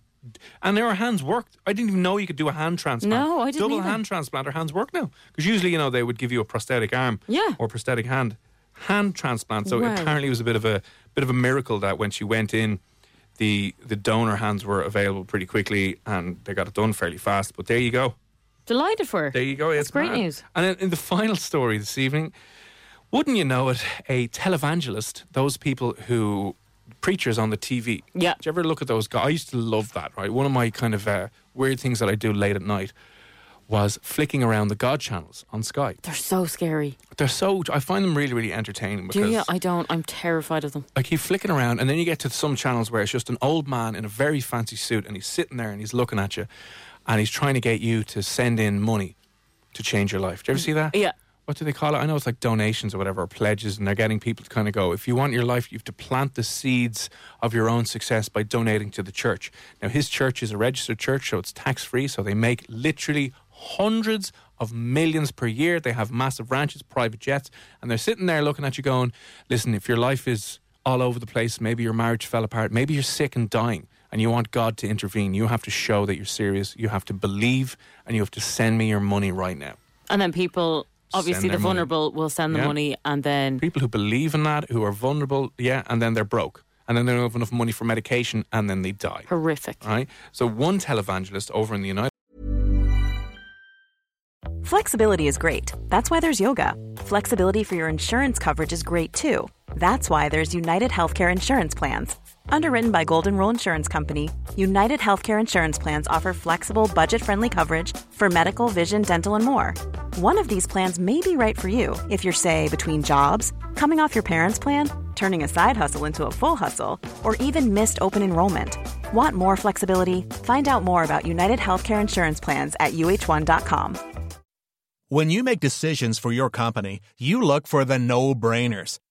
Speaker 2: And her hands worked. I didn't even know you could do a hand transplant.
Speaker 9: No, I didn't
Speaker 2: Double
Speaker 9: either.
Speaker 2: hand transplant. Her hands work now. Because usually, you know, they would give you a prosthetic arm
Speaker 9: Yeah.
Speaker 2: or prosthetic hand. Hand transplant. So
Speaker 9: Wow.
Speaker 2: apparently, it was a bit of a bit of a miracle that when she went in, the the donor hands were available pretty quickly and they got it done fairly fast. But there you go.
Speaker 9: Delighted for her.
Speaker 2: There you go.
Speaker 9: That's
Speaker 2: it's
Speaker 9: great
Speaker 2: mad.
Speaker 9: news.
Speaker 2: And in, in the final story this evening, wouldn't you know it, a televangelist, those people who preachers on the TV.
Speaker 9: Yeah.
Speaker 2: Do you ever look at those guys? I used to love that, right? One of my kind of uh, weird things that I do late at night was flicking around the God channels on Sky.
Speaker 9: They're so scary.
Speaker 2: They're so, I find them really, really entertaining
Speaker 9: Do you? I don't. I'm terrified of them.
Speaker 2: I keep flicking around, and then you get to some channels where it's just an old man in a very fancy suit, and he's sitting there and he's looking at you, and he's trying to get you to send in money to change your life. Do you ever see that?
Speaker 9: Yeah.
Speaker 2: What do they call it? I know it's like donations or whatever, or pledges, and they're getting people to kind of go, if you want your life, you have to plant the seeds of your own success by donating to the church. Now, his church is a registered church, so it's tax free, so they make literally hundreds of millions per year. They have massive ranches, private jets, and they're sitting there looking at you going, listen, if your life is all over the place, maybe your marriage fell apart, maybe you're sick and dying, and you want God to intervene, you have to show that you're serious, you have to believe, and you have to send me your money right now.
Speaker 9: And then people, obviously the
Speaker 2: their money.
Speaker 9: vulnerable, will send the
Speaker 2: Yeah.
Speaker 9: money, and then
Speaker 2: People who believe in that, who are vulnerable, yeah, and then they're broke. And then they don't have enough money for medication, and then they die.
Speaker 9: horrific.
Speaker 2: Right? So one televangelist over in the United
Speaker 24: Flexibility is great. That's why there's yoga. Flexibility for your insurance coverage is great too. That's why there's United Healthcare Insurance Plans. Underwritten by Golden Rule Insurance Company, United Healthcare Insurance Plans offer flexible, budget friendly coverage for medical, vision, dental, and more. One of these plans may be right for you if you're, say, between jobs, coming off your parents' plan, turning a side hustle into a full hustle, or even missed open enrollment. Want more flexibility? Find out more about United Healthcare Insurance Plans at uhone.com.
Speaker 25: When you make decisions for your company, you look for the no brainers.